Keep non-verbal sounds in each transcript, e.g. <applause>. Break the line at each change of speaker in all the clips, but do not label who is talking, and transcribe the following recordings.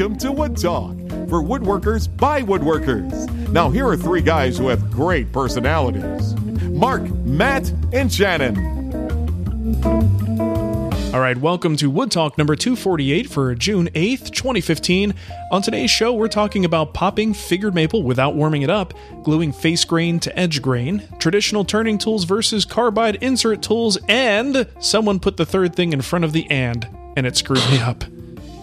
Welcome to Wood Talk for woodworkers by woodworkers. Now, here are three guys who have great personalities Mark, Matt, and Shannon.
All right, welcome to Wood Talk number 248 for June 8th, 2015. On today's show, we're talking about popping figured maple without warming it up, gluing face grain to edge grain, traditional turning tools versus carbide insert tools, and someone put the third thing in front of the and, and it screwed me up.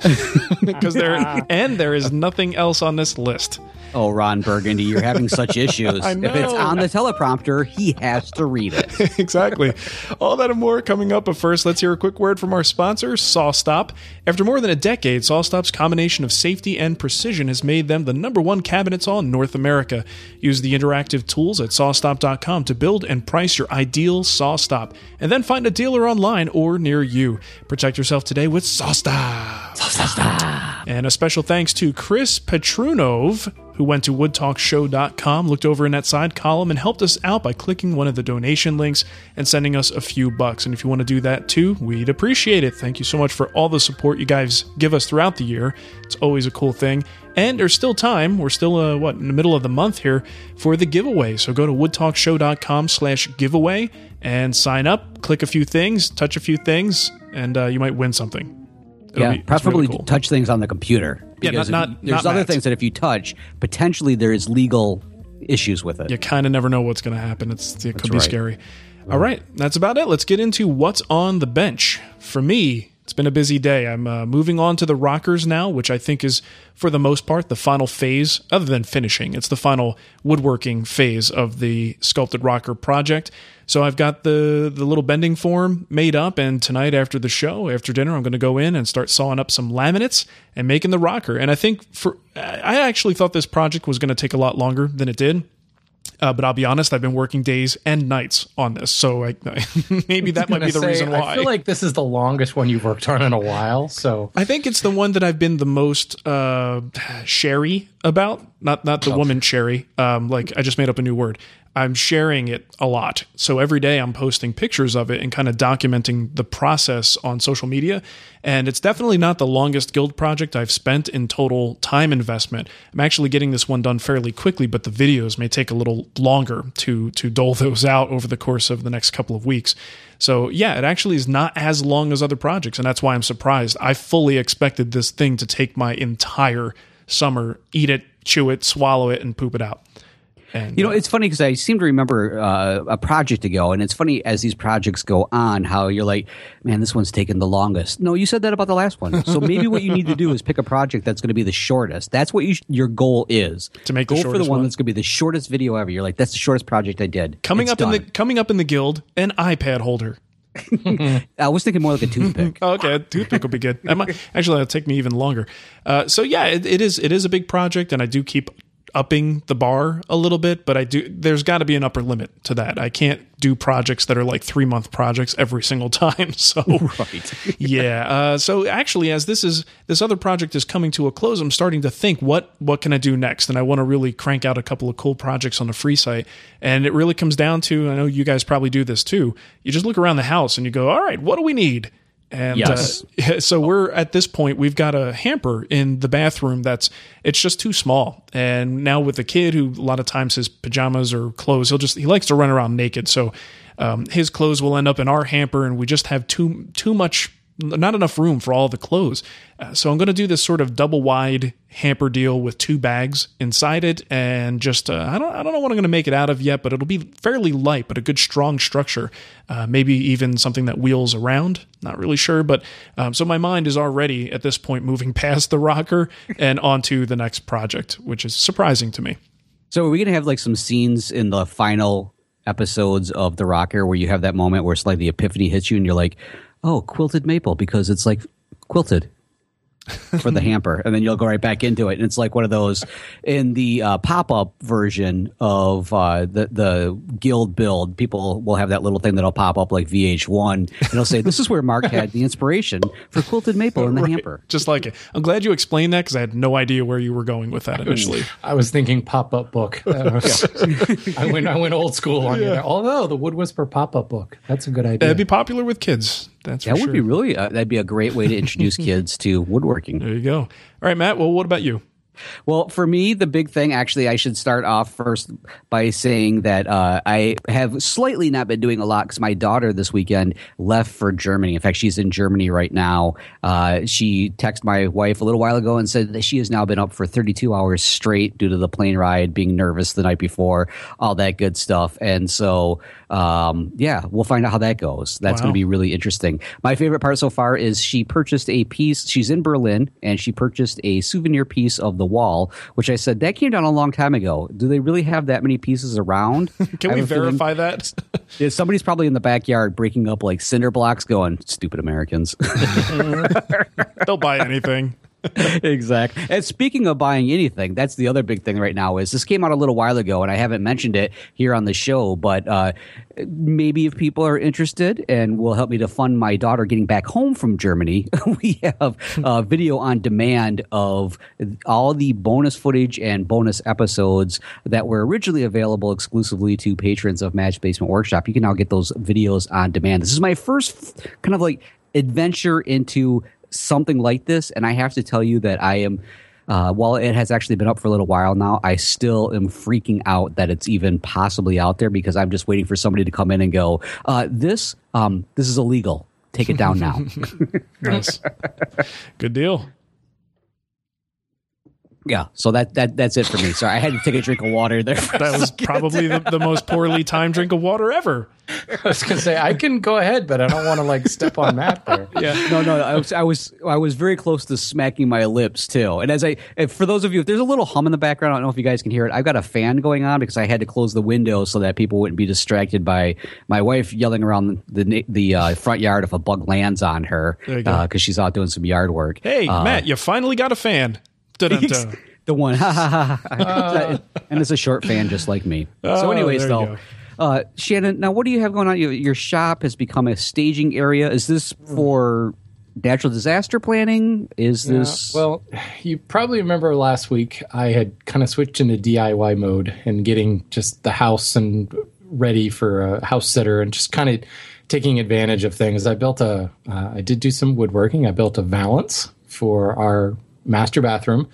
<laughs> Because there and there is nothing else on this list.
Oh, Ron Burgundy, you're having such <laughs> issues.
I
If it's on the teleprompter, he has to read it. <laughs>
exactly. All that and more coming up. But first, let's hear a quick word from our sponsor, SawStop. After more than a decade, SawStop's combination of safety and precision has made them the number one cabinet saw in North America. Use the interactive tools at sawstop.com to build and price your ideal SawStop, and then find a dealer online or near you. Protect yourself today with SawStop. SawStop. And a special thanks to Chris Petrunov, who went to woodtalkshow.com, looked over in that side column, and helped us out by clicking one of the donation links and sending us a few bucks. And if you want to do that too, we'd appreciate it. Thank you so much for all the support you guys give us throughout the year. It's always a cool thing. And there's still time. We're still, uh, what, in the middle of the month here for the giveaway. So go to woodtalkshow.com slash giveaway and sign up, click a few things, touch a few things, and uh, you might win something. It'll
yeah,
be-
preferably
really cool.
touch things on the computer.
Yeah,
Because
not-
if
not-
there's
not
other
Matt.
things that if you touch, potentially there's legal issues with it.
you kind of never know what's going to happen. It's it could be
right.
scary. All right, that's about it. Let's get into what's on the bench. For me, it's been a busy day. I'm uh, moving on to the rockers now, which I think is for the most part the final phase, other than finishing. It's the final woodworking phase of the sculpted rocker project. So I've got the the little bending form made up, and tonight after the show, after dinner, I'm going to go in and start sawing up some laminates and making the rocker. And I think for I actually thought this project was going to take a lot longer than it did. Uh, but I'll be honest, I've been working days and nights on this, so I, <laughs> maybe that might be the
say,
reason why.
I feel like this is the longest one you've worked on in a while. So
I think it's the one that I've been the most uh, sherry about. Not not the woman sherry. Um, like I just made up a new word. I'm sharing it a lot. So every day I'm posting pictures of it and kind of documenting the process on social media. And it's definitely not the longest guild project I've spent in total time investment. I'm actually getting this one done fairly quickly, but the videos may take a little longer to to dole those out over the course of the next couple of weeks. So yeah, it actually is not as long as other projects, and that's why I'm surprised. I fully expected this thing to take my entire summer, eat it, chew it, swallow it, and poop it out. And
You know,
uh,
it's funny because I seem to remember uh, a project ago, and it's funny as these projects go on how you're like, man, this one's taking the longest. No, you said that about the last one. So maybe what you need to do is pick a project that's going to be the shortest. That's what you sh- your goal is
To make
go for the one,
one?
that's going to be the shortest video ever. You're like, that's the shortest project I did.
coming
It's
up in the coming up in the guild, an iPad holder. <laughs>
I was thinking more like a toothpick. <laughs>
Okay, a toothpick will be good. Might, actually, that'll take me even longer. Uh, so yeah, it, it is. It is a big project, and I do keep upping the bar a little bit. But I do. There's got to be an upper limit to that. I can't do projects that are like three month projects every single <laughs> time. So
right. <laughs>
yeah. Uh, so actually, as this is this other project is coming to a close, I'm starting to think what what can I do next, and I want to really crank out a couple of cool projects on the free site. And it really comes down to I know you guys probably do this too. You just look around the house and you go, all right, what do we need? And
Yes.
uh, <laughs> so we're at this point. We've got a hamper in the bathroom that's it's just too small. And now with the kid who a lot of times his pajamas or clothes, he'll just he likes to run around naked. So um, his clothes will end up in our hamper, and we just have too too much, not enough room for all the clothes. Uh, so I'm going to do this sort of double wide hamper deal with two bags inside it, and just uh, I don't I don't know what I'm going to make it out of yet, but it'll be fairly light, but a good strong structure. Uh, maybe even something that wheels around. Not really sure, but um, so my mind is already at this point moving <laughs> past the rocker and onto the next project, which is surprising to me.
So are we going to have like some scenes in the final episodes of The Rocker where you have that moment where it's like the epiphany hits you and you're like, oh, quilted maple because it's like quilted. for the <laughs> hamper, and then you'll go right back into it. And it's like one of those in the uh, pop up version of uh, the the guild build. People will have that little thing that'll pop up like VH1, and it'll say, "This is where Mark had the inspiration for quilted maple in the <laughs> hamper."
Just like it. I'm glad you explained that because I had no idea where you were going with that initially. <laughs>
I was thinking pop up book. That was- I went I went old school on you there. Although the Wood Whisper pop up book, that's a good idea.
It'd be popular with kids. That's
That would
sure.
be really uh, that'd be a great way to introduce <laughs> kids to woodworking.
There you go. All right, Matt. Well, what about you?
Well, for me, the big thing, actually, I should start off first by saying that uh, I have slightly not been doing a lot because my daughter this weekend left for Germany. In fact, she's in Germany right now. Uh, she texted my wife a little while ago and said that she has now been up for 32 hours straight due to the plane ride, being nervous the night before, all that good stuff. And so, um, yeah, we'll find out how that goes. That's
Wow.
going to be really interesting. My favorite part so far is she purchased a piece. She's in Berlin and she purchased a souvenir piece of the wall, which I said that came down a long time ago. Do they really have that many pieces around? <laughs>
Can we
a feeling-
verify that? <laughs>
Yeah, somebody's probably in the backyard breaking up like cinder blocks, going "Stupid Americans." <laughs>
They'll buy anything. <laughs>
exactly. And speaking of buying anything, that's the other big thing right now. Is this came out a little while ago, and I haven't mentioned it here on the show, but uh, maybe if people are interested and will help me to fund my daughter getting back home from Germany, <laughs> we have uh, video on demand of all the bonus footage and bonus episodes that were originally available exclusively to patrons of Matt's Basement Workshop. You can now get those videos on demand. This is my first kind of like adventure into something like this, and I have to tell you that I am. Uh, while it has actually been up for a little while now, I still am freaking out that it's even possibly out there because I'm just waiting for somebody to come in and go, uh, "This, um, this is illegal. Take it down now." <laughs>
Nice. Good deal.
Yeah. So that that that's it for me. Sorry, I had to take a drink of water there. for a
That was probably the, the most poorly timed drink of water ever.
I was gonna say I can go ahead, but I don't want to like step on Matt there. <laughs>
Yeah.
no, no, I was, I was, I was very close to smacking my lips too. And as I, if, for those of you, if there's a little hum in the background, I don't know if you guys can hear it. I've got a fan going on because I had to close the window so that people wouldn't be distracted by my wife yelling around the the, the uh, front yard if a bug lands on her
There you go.
because she's out doing some yard work.
Hey,
Uh,
Matt, you finally got a fan.
The one, <laughs> ha ha ha, ha. <laughs> and it's a short fan just like me. so,
Oh,
anyways,
you
though. Uh, Shannon, now what do you have going on? Your, your shop has become a staging area. Is this for natural disaster planning? Is this
Yeah, well, you probably remember last week I had kind of switched into DIY mode and getting just the house and ready for a house sitter and just kind of taking advantage of things. I built a, uh, I did do some woodworking. I built a valance for our master bathroom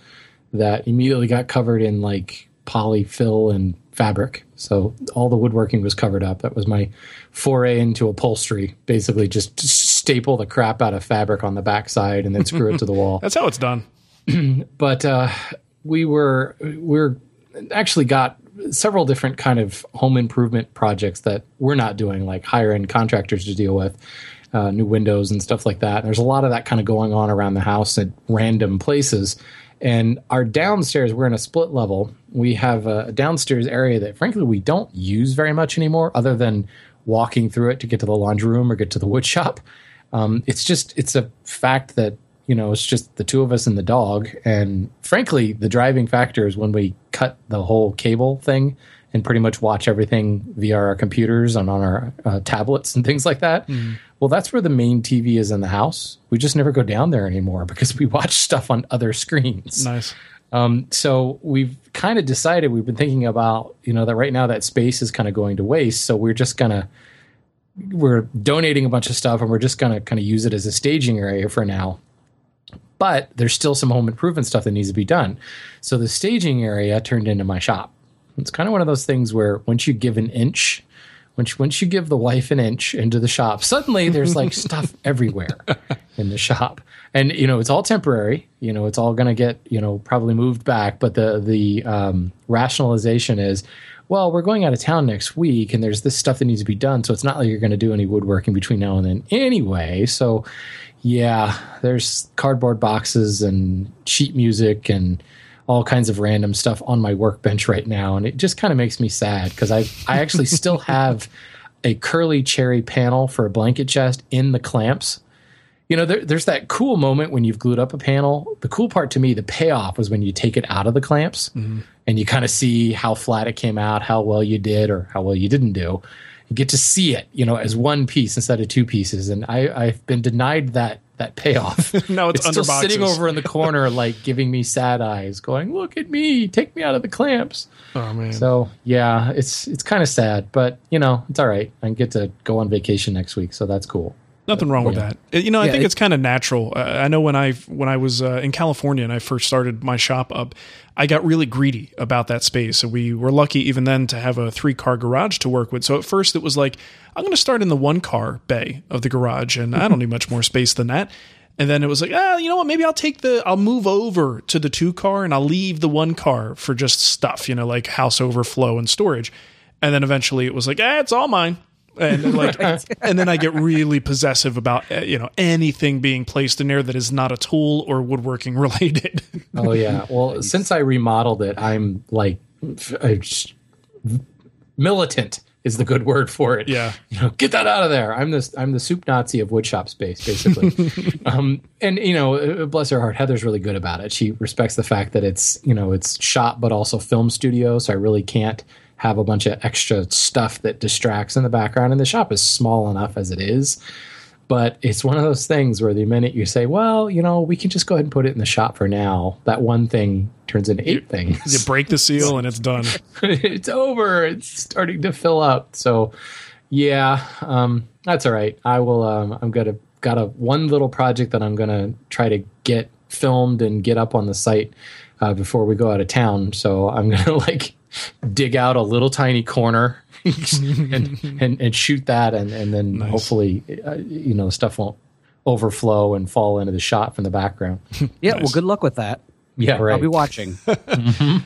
that immediately got covered in like polyfill and fabric. So all the woodworking was covered up. That was my foray into upholstery. Basically, just staple the crap out of fabric on the backside and then screw it to the wall <laughs>
That's how it's done. <clears throat>
but uh, we were we're actually got several different kind of home improvement projects that we're not doing, like hire end contractors to deal with. Uh, new windows and stuff like that. There's a lot of that kind of going on around the house at random places. And our downstairs, we're in a split level. We have a downstairs area that, frankly, we don't use very much anymore, other than walking through it to get to the laundry room or get to the wood shop. Um, it's just it's a fact that you know it's just the two of us and the dog, and frankly, the driving factor is when we cut the whole cable thing and pretty much watch everything via our computers and on our uh, tablets and <laughs> things like that. Well, that's where the main TV is in the house. We just never go down there anymore because we watch stuff on other screens.
Nice.
Um, so we've kind of decided we've been thinking about you know that right now that space is kind of going to waste. So we're just gonna we're donating a bunch of stuff and we're just gonna kind of use it as a staging area for now. But there's still some home improvement stuff that needs to be done. So the staging area turned into my shop. It's kind of one of those things where once you give an inch, once once you give the wife an inch into the shop, suddenly there's like <laughs> stuff everywhere in the shop. And you know, it's all temporary. You know, it's all going to get, you know, probably moved back, but the the um, rationalization is well, we're going out of town next week and there's this stuff that needs to be done, so it's not like you're going to do any woodworking between now and then anyway. So yeah, there's cardboard boxes and sheet music and all kinds of random stuff on my workbench right now, and it just kind of makes me sad because I I actually still <laughs> have a curly cherry panel for a blanket chest in the clamps. You know, there, there's that cool moment when you've glued up a panel. The cool part to me, the payoff, was when you take it out of the clamps mm-hmm. and you kind of see how flat it came out, how well you did, or how well you didn't do. You get to see it, you know, as one piece instead of two pieces. And I, I've been denied that that payoff. <laughs>
Now it's under
still sitting over in the corner, like giving me sad eyes, going, "Look at me, take me out of the clamps."
Oh man.
So yeah, it's it's kind of sad, but you know, it's all right. I get to go on vacation next week, so that's cool.
Nothing wrong with
Yeah.
that. You know, I
Yeah,
think
it-
it's kind of natural. Uh, I know when I when I was uh, in California and I first started my shop up, I got really greedy about that space. And we were lucky even then to have a three car garage to work with. So at first it was like, I'm going to start in the one car bay of the garage, and I don't need much more space than that. And then it was like, ah, you know what? Maybe I'll take the, I'll move over to the two car and I'll leave the one car for just stuff, you know, like house overflow and storage. And then eventually it was like, ah, it's all mine. And then, like, <laughs> and then I get really possessive about uh, you know anything being placed in there that is not a tool or woodworking <laughs> related.
Oh yeah. Well, since I remodeled it, I'm like f- uh, just- militant is the good word for it.
Yeah.
You know, get that out of there. I'm the I'm the soup Nazi of woodshop space, basically. <laughs> um, and you know, uh, bless her heart, Heather's really good about it. She respects the fact that it's you know it's shop but also film studio, so I really can't have a bunch of extra stuff that distracts in the background. And the shop is small enough as it is. But it's one of those things where the minute you say, well, you know, we can just go ahead and put it in the shop for now, that one thing turns into eight things.
you break the seal and it's done. <laughs>
it's over. It's starting to fill up. So, yeah, um, that's all right. I will. Um, I'm gonna got a one little project that I'm gonna try to get filmed and get up on the site uh, before we go out of town. So I'm gonna <laughs> like dig out a little tiny corner <laughs> and, <laughs> and and shoot that, and and then hopefully, uh, you know, stuff won't overflow and fall into the shot from the background. <laughs>
Yeah, well, good luck with that.
Yeah, right.
I'll be watching. <laughs>
All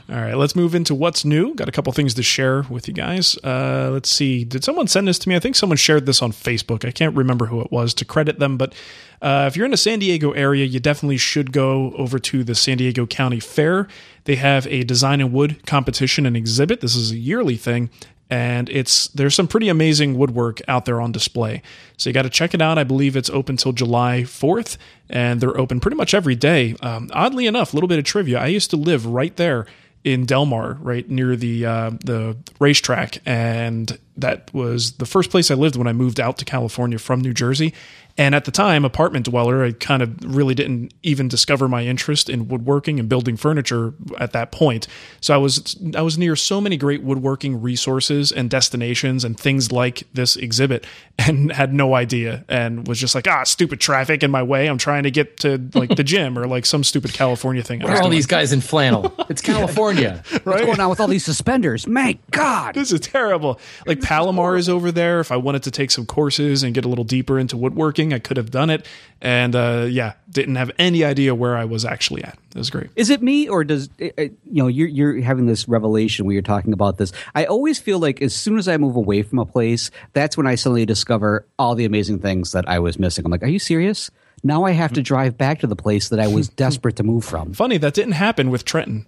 right, let's move into what's new. Got a couple things to share with you guys. Uh, let's see. Did someone send this to me? I think someone shared this on Facebook. I can't remember who it was to credit them, but uh, if you're in the San Diego area, you definitely should go over to the San Diego County Fair. They have a design and wood competition and exhibit. This is a yearly thing. And it's there's some pretty amazing woodwork out there on display. So you got to check it out. I believe it's open till July 4th, and they're open pretty much every day. Um, oddly enough, a little bit of trivia. I used to live right there in Del Mar, right near the uh, the racetrack, and that was the first place I lived when I moved out to California from New Jersey. And at the time, apartment dweller, I kind of really didn't even discover my interest in woodworking and building furniture at that point. So I was I was near so many great woodworking resources and destinations and things like this exhibit, <laughs> and had no idea, and was just like, ah, stupid traffic in my way. I'm trying to get to like the gym or like some stupid California thing. I
Where are all
doing.
these guys in flannel? It's <laughs> California.
What's going on with all these suspenders? My God.
this is terrible. Like Palomar is over there. If I wanted to take some courses and get a little deeper into woodworking, I could have done it. And uh, yeah, didn't have any idea where I was actually at. It was great.
Is it me or does uh, uh, you know you're you're having this revelation where you're talking about this? I always feel like as soon as I move away from a place, that's when I suddenly discover all the amazing things that I was missing. I'm like, are you serious? Now I have to drive back to the place that I was <laughs> desperate to move from.
Funny that didn't happen with Trenton.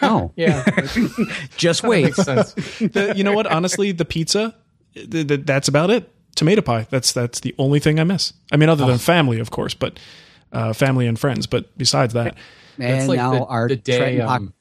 Oh, <laughs>
Yeah, <laughs>
just wait.
makes sense.
The- you know what? Honestly, the pizza, th- th- that's about it. Tomato pie. That's that's the only thing I miss. I mean, other than family, of course, but uh, family and friends. But besides that,
And
like
now
the-
our
the day,
Trenton,
um,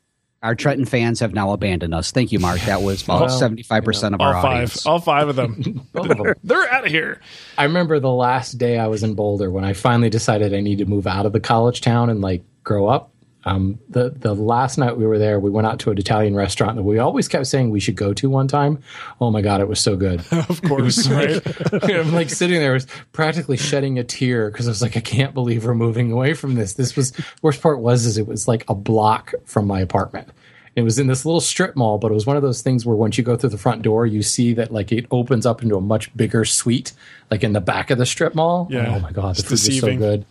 our Trenton fans have now abandoned us. Thank you, Mark. That was about seventy five percent of
all
our
five,
audience.
all five of them, <laughs>
Both of them.
they're out of here.
I remember the last day I was in Boulder when I finally decided I need to move out of the college town and like grow up. Um, the the last night we were there, we went out to an Italian restaurant that we always kept saying we should go to one time. Oh my god, it was so good! <laughs>
Of course, right? <laughs>
I'm like sitting there, was practically shedding a tear because I was like, I can't believe we're moving away from this. This was worst part was is it was like a block from my apartment. It was in this little strip mall, but it was one of those things where once you go through the front door, you see that like it opens up into a much bigger suite, like in the back of the strip mall.
Yeah.
Oh my god, the food was so good.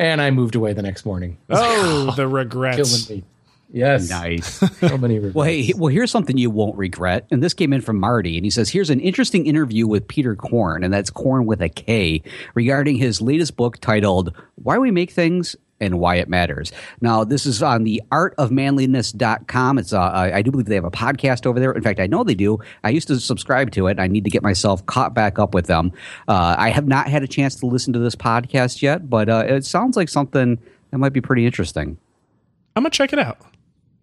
And I moved away the next morning. <laughs>
Oh, the regrets.
Killing me. Yes.
Nice. <laughs>
So many regrets.
Well, hey, well, here's something you won't regret. And this came in from Marty, and he says, Here's an interesting interview with Peter Korn, and that's Korn with a K, regarding his latest book titled Why We Make Things and Why It Matters. Now, this is on the artofmanliness.com. It's, uh, I I do believe they have a podcast over there. In fact, I know they do. I used to subscribe to it. I need to get myself caught back up with them. Uh, I have not had a chance to listen to this podcast yet, but uh, it sounds like something that might be pretty interesting.
I'm gonna check it out.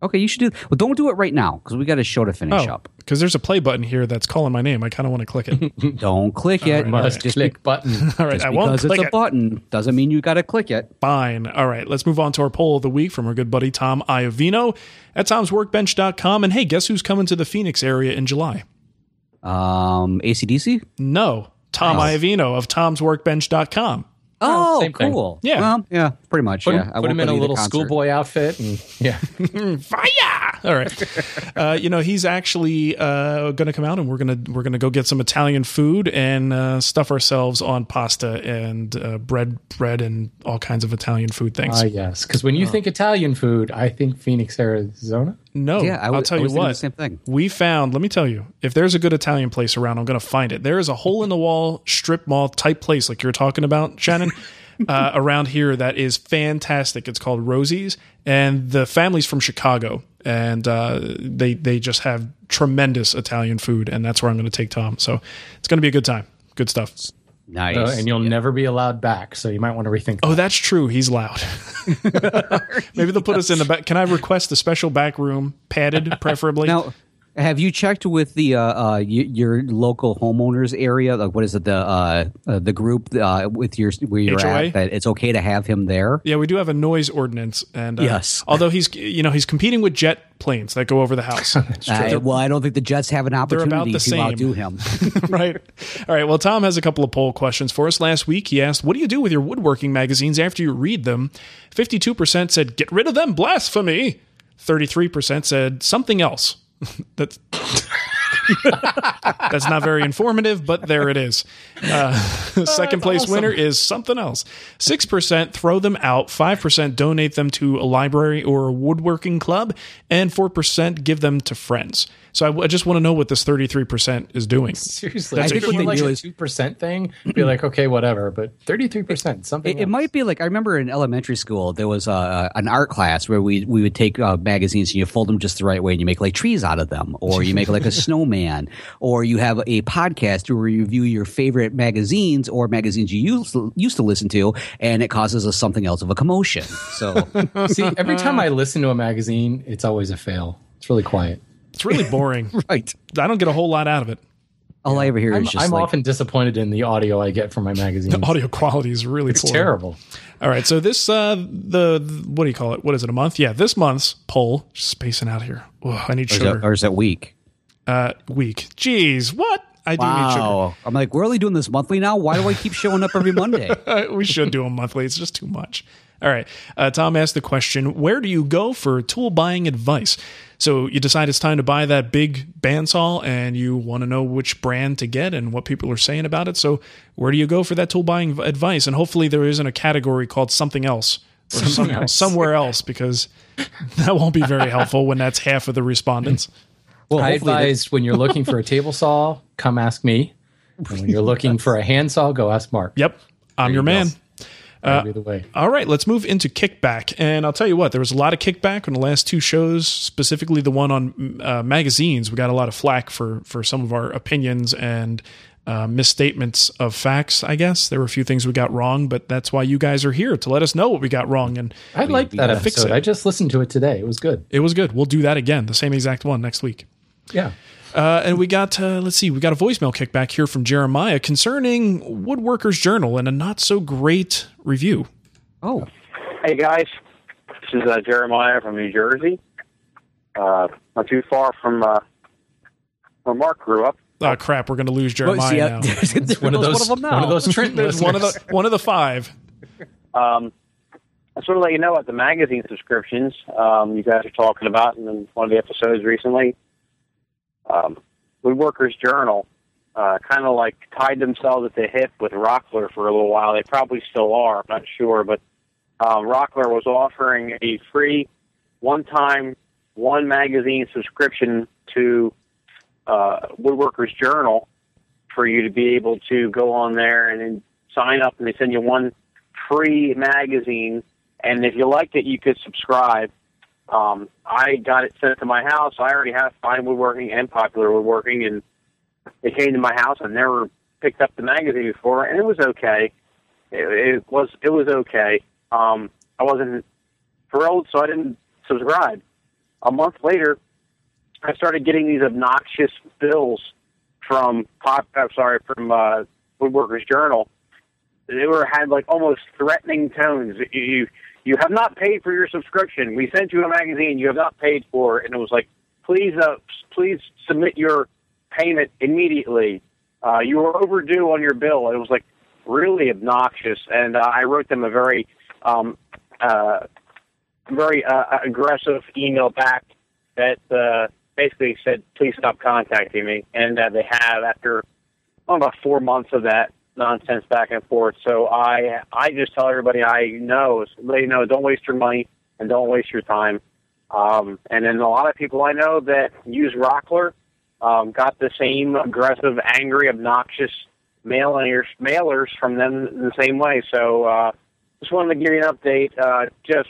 Okay, you should do. Well, don't do it right now because we got a show to finish
Oh,
up.
Because there's a play button here that's calling my name. I kind of want to click it. <laughs>
Don't click it.
must
Just
click button. <laughs>
All right,
Just
I won't
because
click
it's a button doesn't mean you got to click it.
Fine. All right, let's move on to our poll of the week from our good buddy Tom Iovino at tomsworkbench.com. And hey, guess who's coming to the Phoenix area in July?
Um, AC/DC.
No, Tom Iovino of tomsworkbench.com.
Oh,
same thing.
cool.
Yeah.
Well, yeah, pretty much.
Put,
yeah.
him,
I
put him in a little schoolboy outfit, and yeah, <laughs>
Fire! All right. Uh, you know, he's actually uh, going to come out, and we're gonna we're gonna go get some Italian food and uh, stuff ourselves on pasta and uh, bread, bread, and all kinds of Italian food things.
ah yes. Because when you think Italian food, I think Phoenix, Arizona.
no,
Yeah, I
will tell
I
you
was thinking
what.
the same thing.
We found. Let me tell you, if there's a good Italian place around, I'm going to find it. There is a hole in the wall strip mall type place, like you're talking about, Shannon. <laughs> <laughs> Uh, around here, that is fantastic. It's called Rosie's, and the family's from Chicago, and uh, they they just have tremendous Italian food, and that's where I'm going to take Tom. So it's going to be a good time. Good stuff.
Nice.
Uh, and you'll never be allowed back, so you might want to rethink.
Oh, that's true. He's loud. <laughs> <laughs> Maybe they'll put us in the back. Can I request a special back room, padded, preferably?
Now, have you checked with the uh, uh, y- your local homeowners area? Like, what is it? The uh, uh, the group uh, with your where you're
HOA?
at that it's okay to have him there.
Yeah, we do have a noise ordinance, and uh,
Yes.
although he's you know he's competing with jet planes that go over the house, <laughs>
Uh, well, I don't think the Jets have an
about
opportunity
the
to
same.
outdo him. <laughs>
right? All right. Well, Tom has a couple of poll questions for us. Last week, he asked, "What do you do with your woodworking magazines after you read them?" Fifty-two percent said, "Get rid of them, blasphemy." Thirty-three percent said something else. <laughs> That's <laughs> that's not very informative, but there it is. Uh, <laughs> second place winner is something else. Six percent throw them out. Five percent donate them to a library or a woodworking club, and four percent give them to friends. So I, I just want to know what this thirty-three percent is doing. <laughs>
Seriously,
That's
I
a
think what they like
do
a
is-
two percent thing. Be like, okay, whatever. But thirty-three percent, something.
It, it might be like I remember in elementary school there was uh, an art class where we we would take uh, magazines and you fold them just the right way and you make like trees out of them, or you make like a <laughs> snowman, or you have a podcast where you review your favorite magazines or magazines you used used to listen to, and it causes us something else of a commotion. So <laughs>
See, every time I listen to a magazine, it's always a fail. It's really quiet.
It's really <laughs> boring.
right,
I don't get a whole lot out of it.
all I ever hear
I'm,
is just
I'm
like
often disappointed in the audio I get from my magazines.
The audio quality is really
it's
poor.
terrible.
All right, so this uh the, the- what do you call it? What is it? A month? Yeah, this month's poll. Spacing out here. Ugh, I need
or is,
sugar.
that, or is that week?
uh, week. Jeez, what? I do need sugar.
Wow, I'm like we're only doing this monthly now. Why do I keep showing up every Monday? <laughs>
We should do them monthly. It's just too much. All right. Uh, Tom asked the question Where do you go for tool buying advice? So you decide it's time to buy that big bandsaw and you want to know which brand to get and what people are saying about it. So where do you go for that tool buying advice? And hopefully there isn't a category called something else or some,
else.
somewhere else because <laughs> that won't be very helpful when that's half of the respondents.
Well,
I
hopefully
advise when you're looking for a table saw, come ask me. And when you're looking for a handsaw, go ask Mark.
Yep. I'm your
man. go.
Man.
That'd be the way.
All right, let's move into kickback. And I'll tell you what, there was a lot of kickback on the last two shows, specifically the one on uh, magazines. We got a lot of flack for for some of our opinions and uh, misstatements of facts. I guess there were a few things we got wrong, but that's why you guys are here to let us know what we got wrong. And
I liked that episode.
it.
I just listened to it today. It was good.
it was good. We'll do that again, the same exact one next week.
Yeah.
Uh, and we got, uh, let's see, we got a voicemail kickback here from Jeremiah concerning Woodworker's Journal and a not so great review.
oh,
Hey guys, this is uh, Jeremiah from New Jersey. Uh, not too far from uh, where Mark grew up.
Oh crap, we're going to lose
well,
Jeremiah
see, uh,
now. <laughs>
there's, there's
One of those.
one of them now.
One of those Trenton
There's one of the one of the five.
Um, I just want to let you know about the magazine subscriptions um, you guys are talking about in one of the episodes recently. Um, Woodworkers Journal uh, kind of like tied themselves at the hip with Rockler for a little while. They probably still are. I'm not sure, but um, Rockler was offering a free one-time one magazine subscription to uh, Woodworkers Journal for you to be able to go on there and then sign up, and they send you one free magazine. And if you liked it, you could subscribe. Um, I got it sent to my house. I already have fine woodworking and popular woodworking, and it came to my house. I've never picked up the magazine before, and it was okay. It, it was it was okay. Um, I wasn't thrilled, so I didn't subscribe. A month later, I started getting these obnoxious bills from pop. I'm sorry, from uh, Woodworkers Journal. They were had like almost threatening tones. You you have not paid for your subscription. We sent you a magazine you have not paid for, and it was like, please, uh, please submit your payment immediately. uh, you were overdue on your bill. It was like really obnoxious, and uh, I wrote them a very, um, uh, very uh, aggressive email back that uh, basically said, "Please stop contacting me," and uh, they have after oh, about four months of that nonsense back and forth. So I, I just tell everybody I know, let you know, don't waste your money and don't waste your time. Um, and then a lot of people I know that use Rockler um, got the same aggressive, angry, obnoxious mailers, mailers from them the same way. So uh, just wanted to give you an update. Uh, just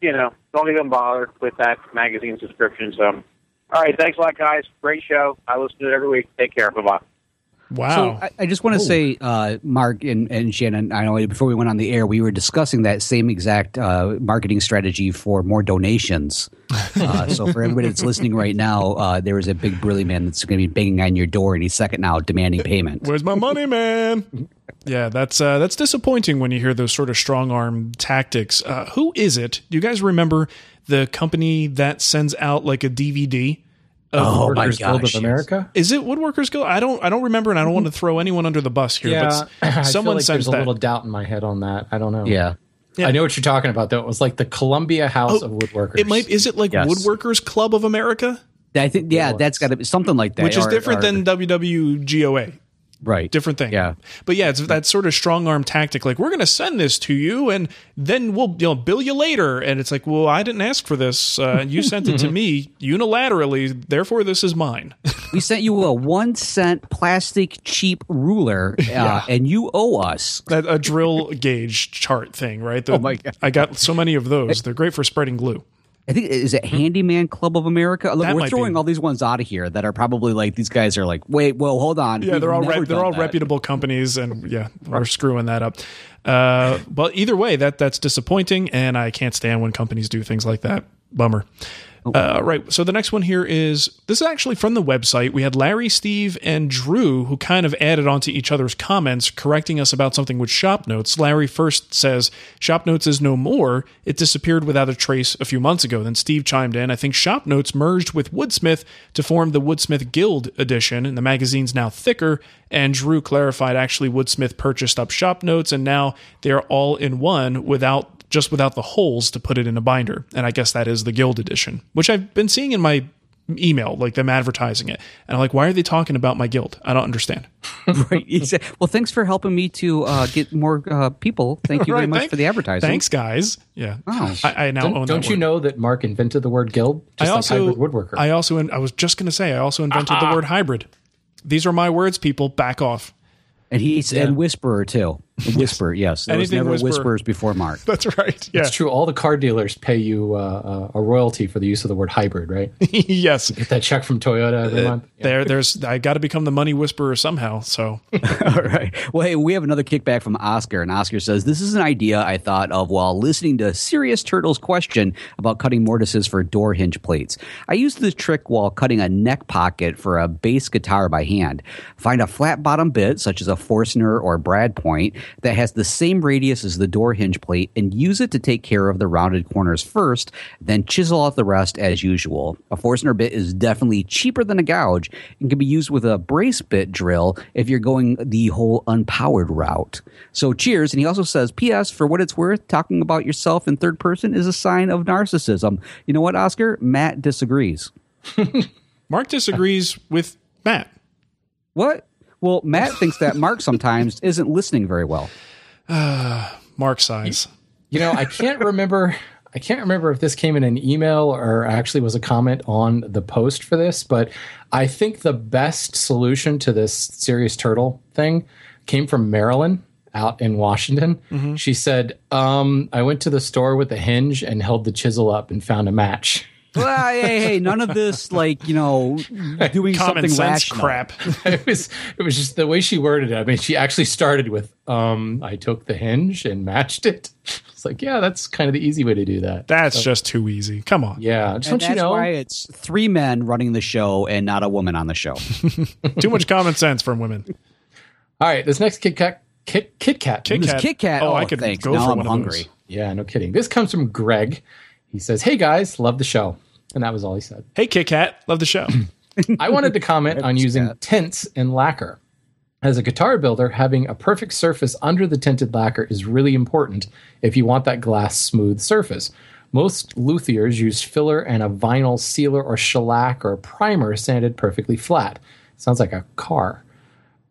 you know, don't even bother with that magazine subscription. So, all right, thanks a lot, guys. Great show. I listen to it every week. Take care. Bye bye.
Wow.
So I, I just want to say, uh, Mark and, and Shannon, I know before we went on the air, we were discussing that same exact uh, marketing strategy for more donations. <laughs> Uh, so for everybody that's listening right now, uh, there is a big burly man that's going to be banging on your door any second now, demanding payment.
Where's my money, man? yeah, that's uh, that's disappointing when you hear those sort of strong arm tactics. Uh, who is it? Do you guys remember the company that sends out like a DVD? Of,
Oh, my
Workers Guild of America.
Is it Woodworkers Guild? I don't I don't remember, and I don't want to throw anyone under the bus here.
Yeah,
but <clears throat>
I
s-
feel
someone
like
sends
there's a little doubt in my head on that. I don't know.
Yeah.
Yeah.
I know what you're talking about. Though it was like the Columbia House
Oh,
of Woodworkers.
It might is it like
Yes.
Woodworkers Club of America,
I think, yeah, that's got to be something like that.
which is
or-
different
or-
than WWGOA.
Right.
different thing.
Yeah.
But yeah, it's that sort of strong arm tactic. Like we're going to send this to you, and then we'll you know bill you later. And it's like, well, I didn't ask for this. Uh, you sent it to <laughs> me unilaterally. Therefore, this is mine. <laughs>
We sent you a one cent plastic cheap ruler, uh, <laughs> and you owe us.
that a drill gauge chart thing, right? The-
Oh my God.
I got so many of those. They're great for spreading glue.
I think is it Handyman Club of America. Look,
That
we're throwing
be.
all these ones out of here that are probably like these guys are like, wait, well, hold on.
Yeah,
We've
they're all re- they're all
that.
reputable companies, and yeah, we're screwing that up. Uh, but either way, that that's disappointing, and I can't stand when companies do things like that. Bummer. Uh, right. So the next one here is this is actually from the website. We had Larry, Steve, and Drew who kind of added onto each other's comments, correcting us about something with Shop Notes. Larry first says Shop Notes is no more. It disappeared without a trace a few months ago. Then Steve chimed in. I think Shop Notes merged with Woodsmith to form the Woodsmith Guild edition, and the magazine's now thicker. And Drew clarified actually Woodsmith purchased up Shop Notes, and now they're all in one without just without the holes to put it in a binder. And I guess that is the Guild edition, which I've been seeing in my email, like them advertising it. And I'm like, why are they talking about my guild? I don't understand. <laughs>
right. Exa- Well, thanks for helping me to uh, get more uh, people. Thank you <laughs> very much
thank-
for the advertising.
Thanks, guys. Yeah.
Oh.
I, I now
Don't,
own
don't
that
you
word.
know that Mark invented the word guild? Just
I also,
like hybrid woodworker.
I also, I was just going to say, I also invented the word hybrid. These are my words, people. Back off.
And he's and Whisperer too. Whisper, yes. There was never
Whisperer.
Whisperers before Mark. <laughs>
That's right. Yeah.
It's true. All the car dealers pay you uh, uh, a royalty for the use of the word hybrid, right? <laughs>
yes.
Get that check from Toyota every month. <laughs>
There, there's. I got to become the money whisperer somehow. So
All right. Well, hey, we have another kickback from Oscar, and Oscar says this is an idea I thought of while listening to Serious Turtle's question about cutting mortises for door hinge plates. I used this trick while cutting a neck pocket for a bass guitar by hand. Find a flat bottom bit, such as a Forstner or Brad point, that has the same radius as the door hinge plate, and use it to take care of the rounded corners first, then chisel out the rest as usual. A Forstner bit is definitely cheaper than a gouge and can be used with a brace bit drill if you're going the whole unpowered route. So cheers. And he also says, P.S. For what it's worth, talking about yourself in third person is a sign of narcissism. You know what, Oscar? Matt disagrees. <laughs>
Mark disagrees with Matt.
What? Well, Matt thinks that Mark sometimes isn't listening very well. <sighs>
Mark sighs.
You know, I can't remember. I can't remember if this came in an email or actually was a comment on the post for this, but I think the best solution to this serious turtle thing came from Marilyn out in Washington. She said, um, "I went to the store with a hinge and held the chisel up and found a match."
Well, hey, hey, none of this, like, you know, doing
Common
something
sense
rational.
crap. <laughs>
it was it was just the way she worded it. I mean, she actually started with, um, "I took the hinge and matched it." <laughs> It's like, yeah, that's kind of the easy way to do that.
That's just too easy. Come on.
Yeah,
And
don't
that's
you know?
why it's three men running the show and not a woman on the show. <laughs>
Too much common sense from women.
All right, this next Kit Kat, Kit, Kit Kat.
Kit Kat.
Kit Kat.
Oh,
Oh,
I could
thanks.
go
Now
for
I'm
one of
hungry.
those.
Yeah, no kidding. This comes from Greg. He says, "Hey guys, love the show," and that was all he said.
Hey, Kit Kat. Love the show. <clears throat> <laughs>
I wanted to comment on using tints in lacquer. As a guitar builder, having a perfect surface under the tinted lacquer is really important if you want that glass smooth surface. Most luthiers use filler and a vinyl sealer or shellac or primer sanded perfectly flat. Sounds like a car.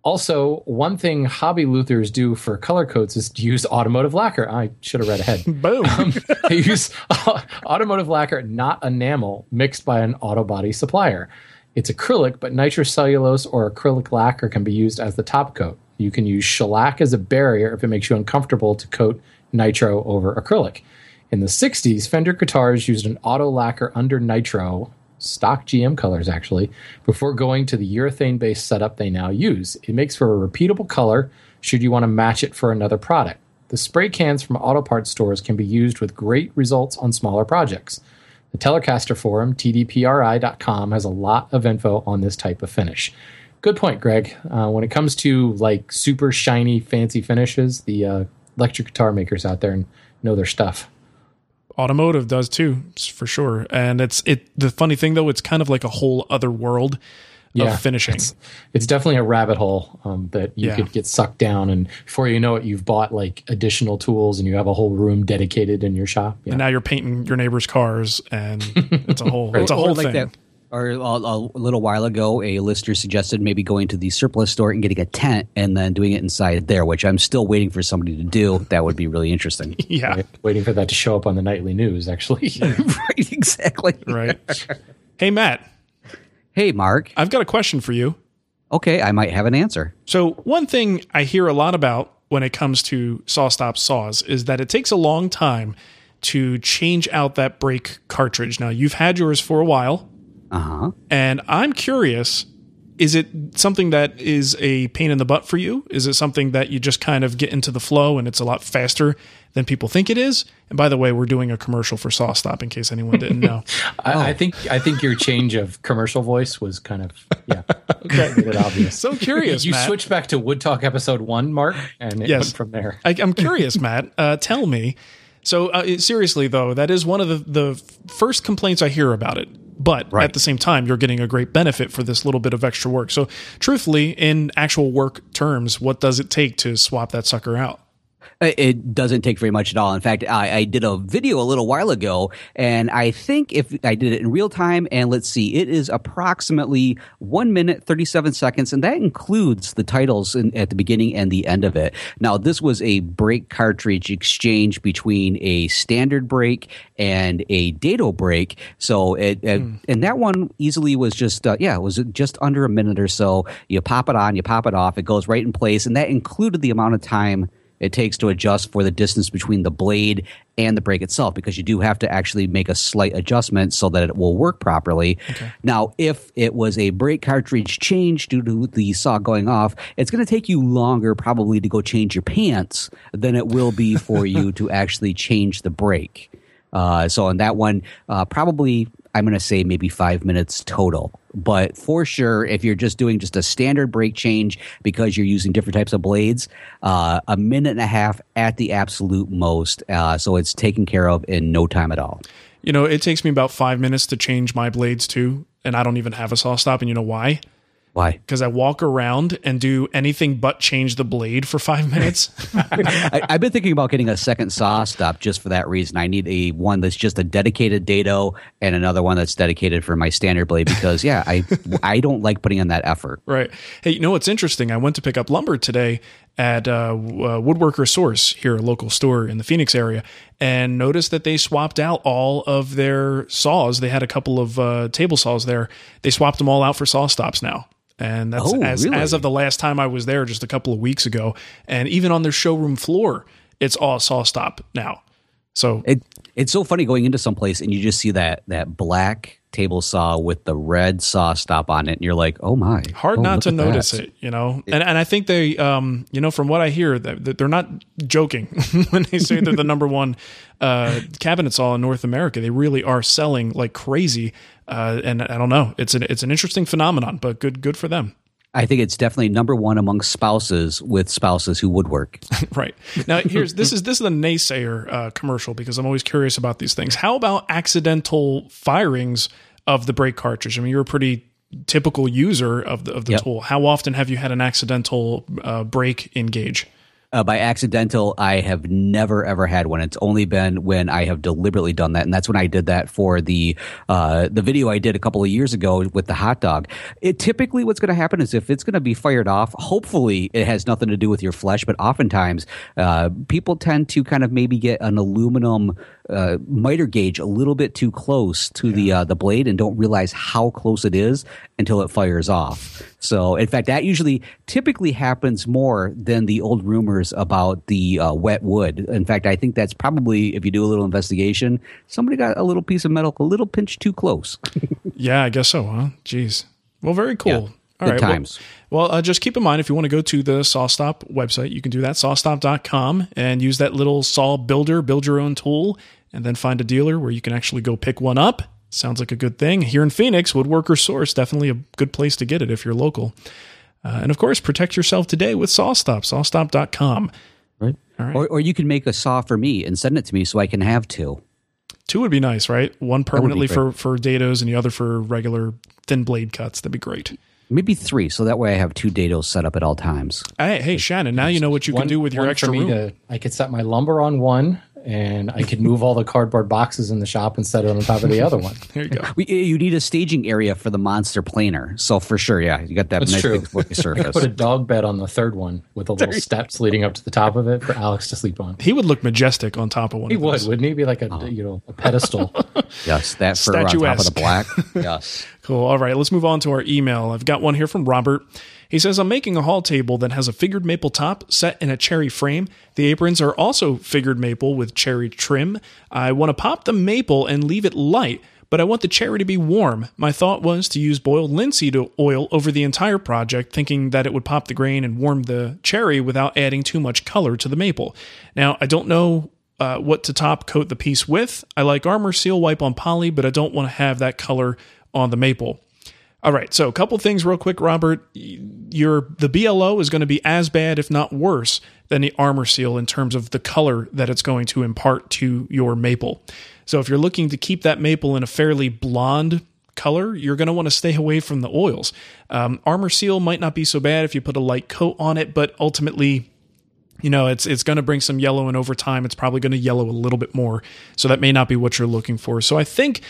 Also, one thing hobby luthiers do for color coats is to use automotive lacquer. I should have read ahead. <laughs>
Boom.
Um, they use <laughs> automotive lacquer, not enamel, mixed by an auto body supplier. It's acrylic, but nitrocellulose or acrylic lacquer can be used as the top coat. You can use shellac as a barrier if it makes you uncomfortable to coat nitro over acrylic. In the 60s, Fender guitars used an auto lacquer under nitro, stock GM colors actually, before going to the urethane based setup they now use. It makes for a repeatable color should you want to match it for another product. The spray cans from auto parts stores can be used with great results on smaller projects. The Telecaster forum, tdpri.com, has a lot of info on this type of finish. Good point, Greg. Uh, when it comes to like super shiny, fancy finishes, the uh, electric guitar makers out there know their stuff
automotive does too for sure. And it's it the funny thing though it's kind of like a whole other world
yeah,
of finishing.
it's, it's definitely a rabbit hole um, that you
Yeah.
could get sucked down. And before you know it you've bought like additional tools and you have a whole room dedicated in your shop. Yeah.
and now you're painting your neighbor's cars and it's a whole <laughs> it's a
Or
whole
like
thing.
that- Or a, a little while ago, a listener suggested maybe going to the surplus store and getting a tent and then doing it inside there, which I'm still waiting for somebody to do. That would be really interesting. <laughs>
yeah
Right? waiting for that to show up on the nightly news actually <laughs>
right, exactly.
right hey matt
Hey, Mark.
i've got a question for you
Okay, I might have an answer.
So, one thing I hear a lot about when it comes to saw stop saws is that it takes a long time to change out that brake cartridge. Now, you've had yours for a while,
Uh huh.
and I'm curious is it something that is a pain in the butt for you? Is it something that you just kind of get into the flow and it's a lot faster than people think it is? And by the way, we're doing a commercial for Saw Stop in case anyone didn't know. <laughs>
I, I think I think your change of commercial voice was kind of yeah <laughs> made it obvious
so curious,
you
Matt.
switched back to Wood Talk episode one, Mark, and it
Yes.
went from there.
I, I'm curious, <laughs> Matt. Uh, tell me. So uh, seriously, though, that is one of the, the first complaints I hear about it. But
Right.
at the same time, you're getting a great benefit for this little bit of extra work. So, truthfully, in actual work terms, what does it take to swap that sucker out?
It- doesn't take very much at all. In fact, I, I did a video a little while ago, and I think if I did it in real time, and let's see, it is approximately one minute thirty seven seconds, and that includes the titles in, at the beginning and the end of it. Now, this was a brake cartridge exchange between a standard brake and a dado brake. So it, it and that one easily was just uh, yeah, it was just under a minute or so. You pop it on, you pop it off, it goes right in place, and that included the amount of time it takes to adjust for the distance between the blade and the brake itself because you do have to actually make a slight adjustment so that it will work properly. Now, if it was a brake cartridge change due to the saw going off, it's going to take you longer probably to go change your pants than it will be for you <laughs> to actually change the brake. Uh, so on that one, uh, probably I'm going to say maybe five minutes total. But for sure, if you're just doing just a standard brake change because you're using different types of blades, uh, a minute and a half at the absolute most. Uh, so it's taken care of in no time at all.
You know, it takes me about five minutes to change my blades too, and I don't even have a saw stop. And you know why?
Why?
Because I walk around and do anything but change the blade for five <laughs> minutes.
I, I've been thinking about getting a second saw stop just for that reason. I need a one that's just a dedicated dado and another one that's dedicated for my standard blade because yeah, I <laughs> I don't like putting in that effort.
Right. Hey, you know what's interesting? I went to pick up lumber today at uh, uh, Woodworker Source here, a local store in the Phoenix area, and noticed that they swapped out all of their saws. They had a couple of uh, table saws there. They swapped them all out for saw stops now. And that's
Oh,
as,
really?
as of the last time I was there, just a couple of weeks ago. And even on their showroom floor, it's all saw stop now. So
It it's so funny going into some place and you just see that that black table saw with the red saw stop on it, and you're like, oh my,
hard
Oh,
not to notice
that.
it, you know. And and I think they, um, you know, from what I hear, that, that they're not joking <laughs> when they say they're the number one uh, cabinet saw in North America. They really are selling like crazy. Uh, and I don't know, it's an it's an interesting phenomenon, but good good for them.
I think it's definitely number one among spouses with spouses who woodwork. <laughs>
Right now, here's this is this is the naysayer uh, commercial because I'm always curious about these things. How about accidental firings of the brake cartridge? I mean, you're a pretty typical user of the of the
Yep.
tool. How often have you had an accidental uh, break in gauge?
Uh, by accidental, I have never ever had one. It's only been when I have deliberately done that, and that's when I did that for the uh, the video I did a couple of years ago with the hot dog. It typically what's going to happen is if it's going to be fired off, hopefully it has nothing to do with your flesh, but oftentimes uh, people tend to kind of maybe get an aluminum uh, miter gauge a little bit too close to the uh, the blade and don't realize how close it is until it fires off. So, in fact, that usually typically happens more than the old rumors about the uh, wet wood. In fact, I think that's probably if you do a little investigation, somebody got a little piece of metal a little pinch too close. <laughs>
Yeah, I guess so, huh? Jeez. Well, very cool.
Yeah.
All
Good
right. well-
times.
Well, uh, just keep in mind if you want to go to the SawStop website, you can do that, sawstop.com, and use that little saw builder, build your own tool, and then find a dealer where you can actually go pick one up. Sounds like a good thing. Here in Phoenix, Woodworker Source, definitely a good place to get it if you're local. Uh, and of course, protect yourself today with SawStop, sawstop.com.
Right.
right.
Or, or you can make a saw for me and send it to me so I can have two.
Two would be nice, right? One permanently for, for dados and the other for regular thin blade cuts. That'd be great.
Maybe three, so that way I have two dados set up at all times.
Hey, hey Shannon, now you know what you can do with your
one
extra
for me
room.
to- I could set my lumber on one, and I could move all the cardboard boxes in the shop and set it on top of the other one. <laughs>
There you go.
We, you need a staging area for the monster planer. So for sure, yeah, you got that
That's
nice
true.
big slick <laughs>
I
surface.
put a dog bed on the third one with the little steps leading up to the top of it for Alex to sleep on.
He would look majestic on top of one
He
of
would,
those.
wouldn't he? Be like a
Oh.
you know a pedestal. <laughs>
yes, that fur on top of the black. yes.
Cool. All right, let's move on to our email. I've got one here from Robert. He says, I'm making a hall table that has a figured maple top set in a cherry frame. The aprons are also figured maple with cherry trim. I want to pop the maple and leave it light, but I want the cherry to be warm. My thought was to use boiled linseed oil over the entire project, thinking that it would pop the grain and warm the cherry without adding too much color to the maple. Now, I don't know uh, what to top coat the piece with. I like Arm-R-Seal Wipe on poly, but I don't want to have that color on the maple. All right, so a couple things real quick, Robert. Your the BLO is going to be as bad, if not worse, than the Arm-R-Seal in terms of the color that it's going to impart to your maple. So if you're looking to keep that maple in a fairly blonde color, you're going to want to stay away from the oils. Um, Arm-R-Seal might not be so bad if you put a light coat on it, but ultimately you know it's it's going to bring some yellow and over time it's probably going to yellow a little bit more so that may not be what you're looking for so i think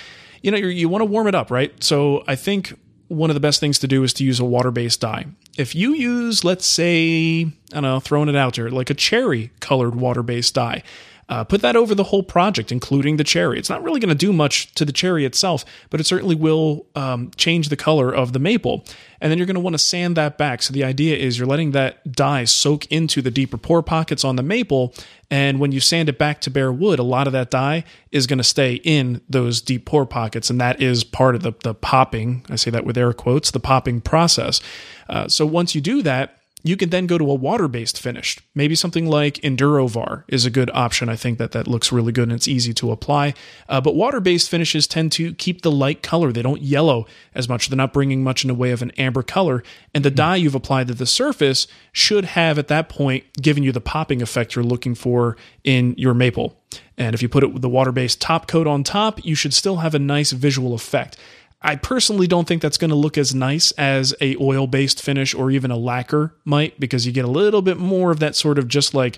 you know you you want to warm it up right so i think one of the best things to do is to use a water-based dye. If you use let's say i don't know throwing it out there like a cherry colored water-based dye uh, put that over the whole project, including the cherry. It's not really going to do much to the cherry itself, but it certainly will um, change the color of the maple. And then you're going to want to sand that back. So the idea is you're letting that dye soak into the deeper pore pockets on the maple. And when you sand it back to bare wood, a lot of that dye is going to stay in those deep pore pockets. And that is part of the, the popping, I say that with air quotes, the popping process. Uh, so once you do that, you can then go to a water-based finish. Maybe something like Enduro-Var is a good option. I think that that looks really good and it's easy to apply. Uh, but water-based finishes tend to keep the light color. They don't yellow as much. They're not bringing much in the way of an amber color. And the dye you've applied to the surface should have at that point given you the popping effect you're looking for in your maple. And if you put it with the water-based top coat on top, you should still have a nice visual effect. I personally don't think that's going to look as nice as a oil based finish or even a lacquer might because you get a little bit more of that sort of just like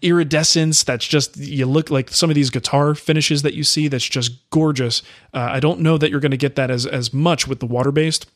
iridescence that's just you look like some of these guitar finishes that you see that's just gorgeous. Uh, I don't know that you're going to get that as as much with the water based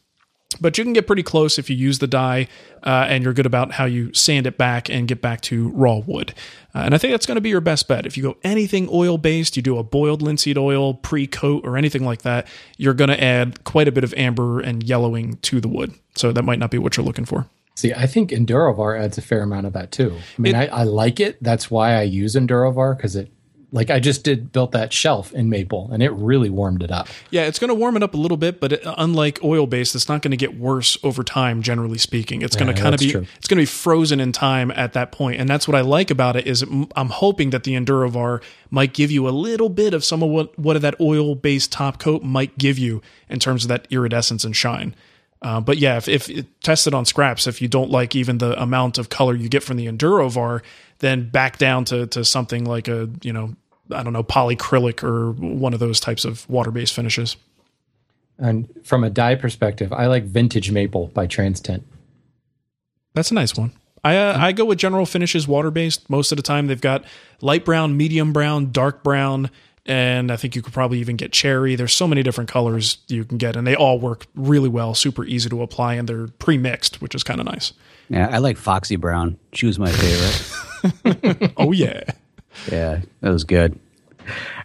but you can get pretty close if you use the dye uh, and you're good about how you sand it back and get back to raw wood. Uh, and I think that's going to be your best bet. If you go anything oil based, you do a boiled linseed oil, pre coat, or anything like that, you're going to add quite a bit of amber and yellowing to the wood. So that might not be what you're looking for.
See, I think Enduro-Var adds a fair amount of that too. I mean, I, I like it. That's why I use Enduro-Var because it, like, I just did built that shelf in maple and it really warmed it up.
Yeah, it's going to warm it up a little bit, but it, unlike oil based, it's not going to get worse over time. Generally speaking, it's going
Yeah,
to kind of be
true.
it's going to be frozen in time at that point, and that's what I like about it is I'm hoping that the Enduro-Var might give you a little bit of some of what what that oil based top coat might give you in terms of that iridescence and shine. Uh, but yeah, if, if it, tested on scraps, if you don't like even the amount of color you get from the Enduro-Var, then back down to to something like a you know I don't know polycrylic or one of those types of water based finishes.
And from a dye perspective, I like Vintage Maple by TransTint.
That's a nice one. I uh, I go with General Finishes water based most of the time. They've got light brown, medium brown, dark brown, and I think you could probably even get cherry. There's so many different colors you can get, and they all work really well. Super easy to apply, and they're pre mixed, which is kind of nice.
Yeah, I like Foxy Brown. She was my favorite. <laughs>
oh yeah,
yeah, that was good.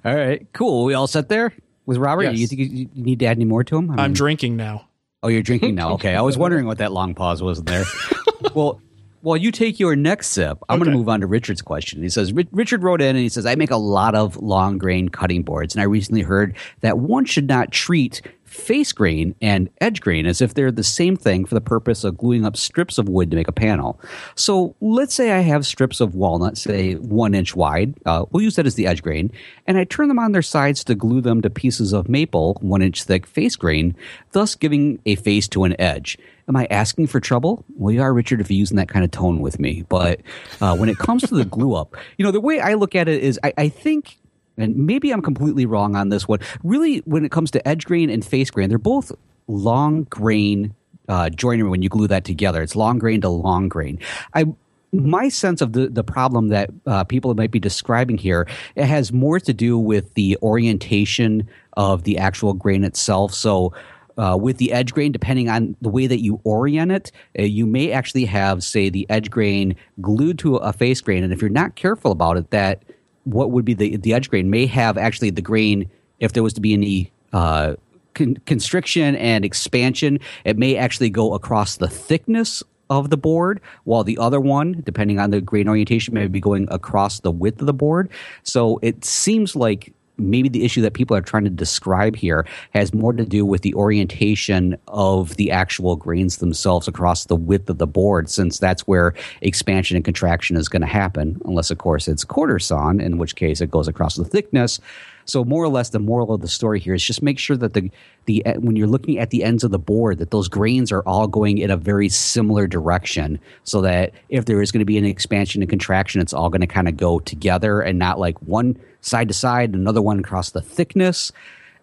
All right, cool. We all set there with Robert.
Yes.
You think you, you need to add any more to him? I
I'm
mean-
drinking now.
Oh, you're drinking now. <laughs> Okay, I was wondering what that long pause was there. <laughs> well, while you take your next sip, I'm going to move on to Richard's question. He says Richard wrote in and he says I make a lot of long grain cutting boards, and I recently heard that one should not treat face grain and edge grain as if they're the same thing for the purpose of gluing up strips of wood to make a panel. So let's say I have strips of walnut, say one inch wide. Uh, we'll use that as the edge grain, and I turn them on their sides to glue them to pieces of maple, one inch thick face grain, thus giving a face to an edge. Am I asking for trouble? Well, you are, Richard, if you're using that kind of tone with me. But uh, when it comes to the glue up, you know, the way I look at it is I, I think, and maybe I'm completely wrong on this one, really, when it comes to edge grain and face grain, they're both long grain uh, joinery when you glue that together. It's long grain to long grain. I my sense of the, the problem that uh, people might be describing here it has more to do with the orientation of the actual grain itself. So uh, with the edge grain, depending on the way that you orient it, uh, you may actually have, say, the edge grain glued to a face grain, and if you're not careful about it, that what would be the the edge grain may have actually the grain if there was to be any uh, con- constriction and expansion, it may actually go across the thickness of the board, while the other one, depending on the grain orientation, may be going across the width of the board. So it seems like maybe the issue that people are trying to describe here has more to do with the orientation of the actual grains themselves across the width of the board, since that's where expansion and contraction is going to happen, unless, of course, it's quarter sawn, in which case it goes across the thickness. So more or less, the moral of the story here is just make sure that the the eh, when you're looking at the ends of the board, that those grains are all going in a very similar direction, so that if there is going to be an expansion and contraction, it's all going to kind of go together and not like one side to side, another one across the thickness.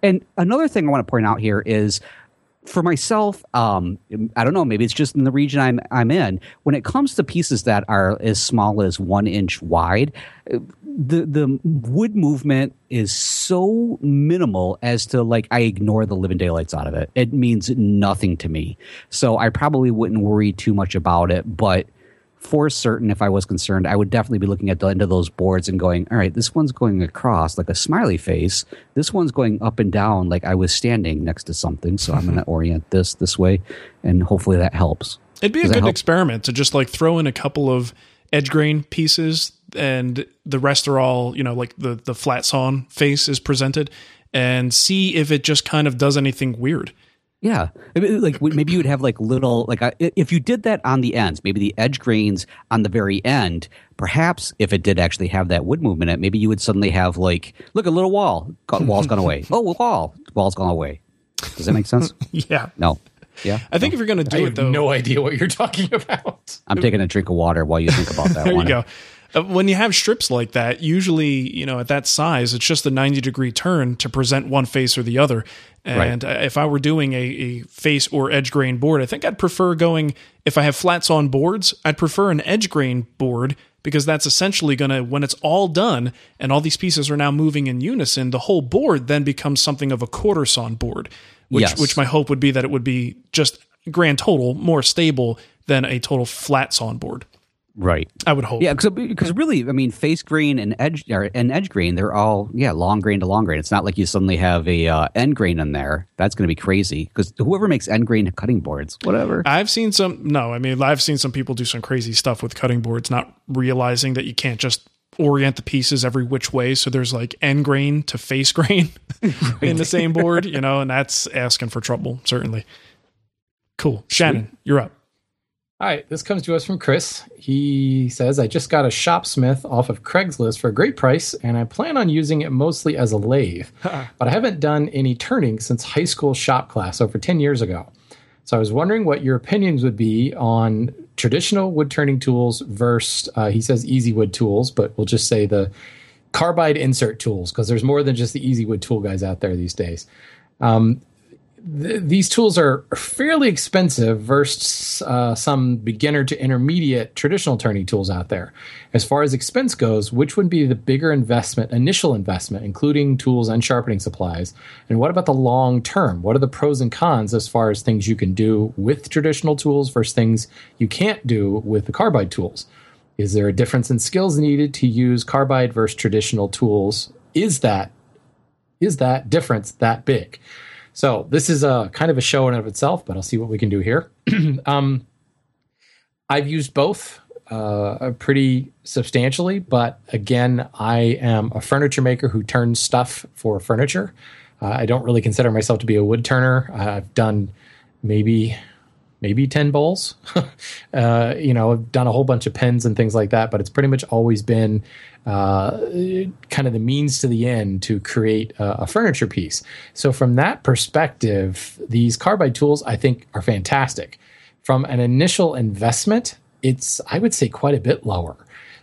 And another thing I want to point out here is for myself, um, I don't know, maybe it's just in the region I'm I'm in. When it comes to pieces that are as small as one inch wide, the the wood movement is so minimal as to like I ignore the living daylights out of it. It means nothing to me. So I probably wouldn't worry too much about it, but for certain, if I was concerned, I would definitely be looking at the end of those boards and going, all right, this one's going across like a smiley face. This one's going up and down like I was standing next to something. So I'm going to mm-hmm. orient this this way, and hopefully that helps.
It'd be a
Does
good experiment to just like throw in a couple of edge grain pieces and the rest are all, you know, like the the flat sawn face is presented and see if it just kind of does anything weird.
Yeah, I mean, like maybe you would have like little like if you did that on the ends, maybe the edge grains on the very end. Perhaps if it did actually have that wood movement, in it maybe you would suddenly have like look a little wall, Got- wall's gone away. Oh, wall, wall's gone away. Does that make sense? <laughs>
Yeah.
No. Yeah.
I think if you're going to do
I
it
have
though,
no idea what you're talking <laughs> about.
I'm taking a drink of water while you think about that <laughs>
There
one.
you go. Uh, When you have strips like that, usually, you know, at that size, it's just a 90 degree turn to present one face or the other. And uh if I were doing a, a face or edge grain board, I think I'd prefer going, if I have flats on boards, I'd prefer an edge grain board because that's essentially going to, when it's all done and all these pieces are now moving in unison, the whole board then becomes something of a quarter sawn board, which,
Yes.
which my hope would be that it would be just grand total more stable than a total flat sawn board.
Right.
I would hope.
Yeah, because really, I mean, face grain and edge or, and edge grain, they're all yeah long grain to long grain. It's not like you suddenly have a uh, end grain in there. That's going to be crazy because whoever makes end grain cutting boards, whatever.
I've seen some. No, I mean I've seen some people do some crazy stuff with cutting boards, not realizing that you can't just orient the pieces every which way. So there's like end grain to face grain <laughs> in the same board, you know, and that's asking for trouble. Certainly. Cool, Shannon, you're up.
All right, this comes to us from Chris. He says, I just got a Shopsmith off of Craigslist for a great price, and I plan on using it mostly as a lathe. <laughs> but I haven't done any turning since high school shop class over 10 years ago. So I was wondering what your opinions would be on traditional wood turning tools versus, uh, he says, easy wood tools, but we'll just say the carbide insert tools, because there's more than just the easy wood tool guys out there these days. Um, th- these tools are fairly expensive versus uh, some beginner to intermediate traditional turning tools out there. As far as expense goes, which would be the bigger investment, initial investment, including tools and sharpening supplies? And what about the long term? What are the pros and cons as far as things you can do with traditional tools versus things you can't do with the carbide tools? Is there a difference in skills needed to use carbide versus traditional tools? Is that is that difference that big? So this is a kind of a show in and of itself, but I'll see what we can do here. <clears throat> um, I've used both uh, pretty substantially, but again, I am a furniture maker who turns stuff for furniture. Uh, I don't really consider myself to be a wood turner. I've done maybe maybe 10 bowls. <laughs> uh, you know, I've done a whole bunch of pens and things like that, but it's pretty much always been uh, kind of the means to the end to create a, a, furniture piece. So, from that perspective, these carbide tools I think are fantastic. From an initial investment, it's, I would say, quite a bit lower.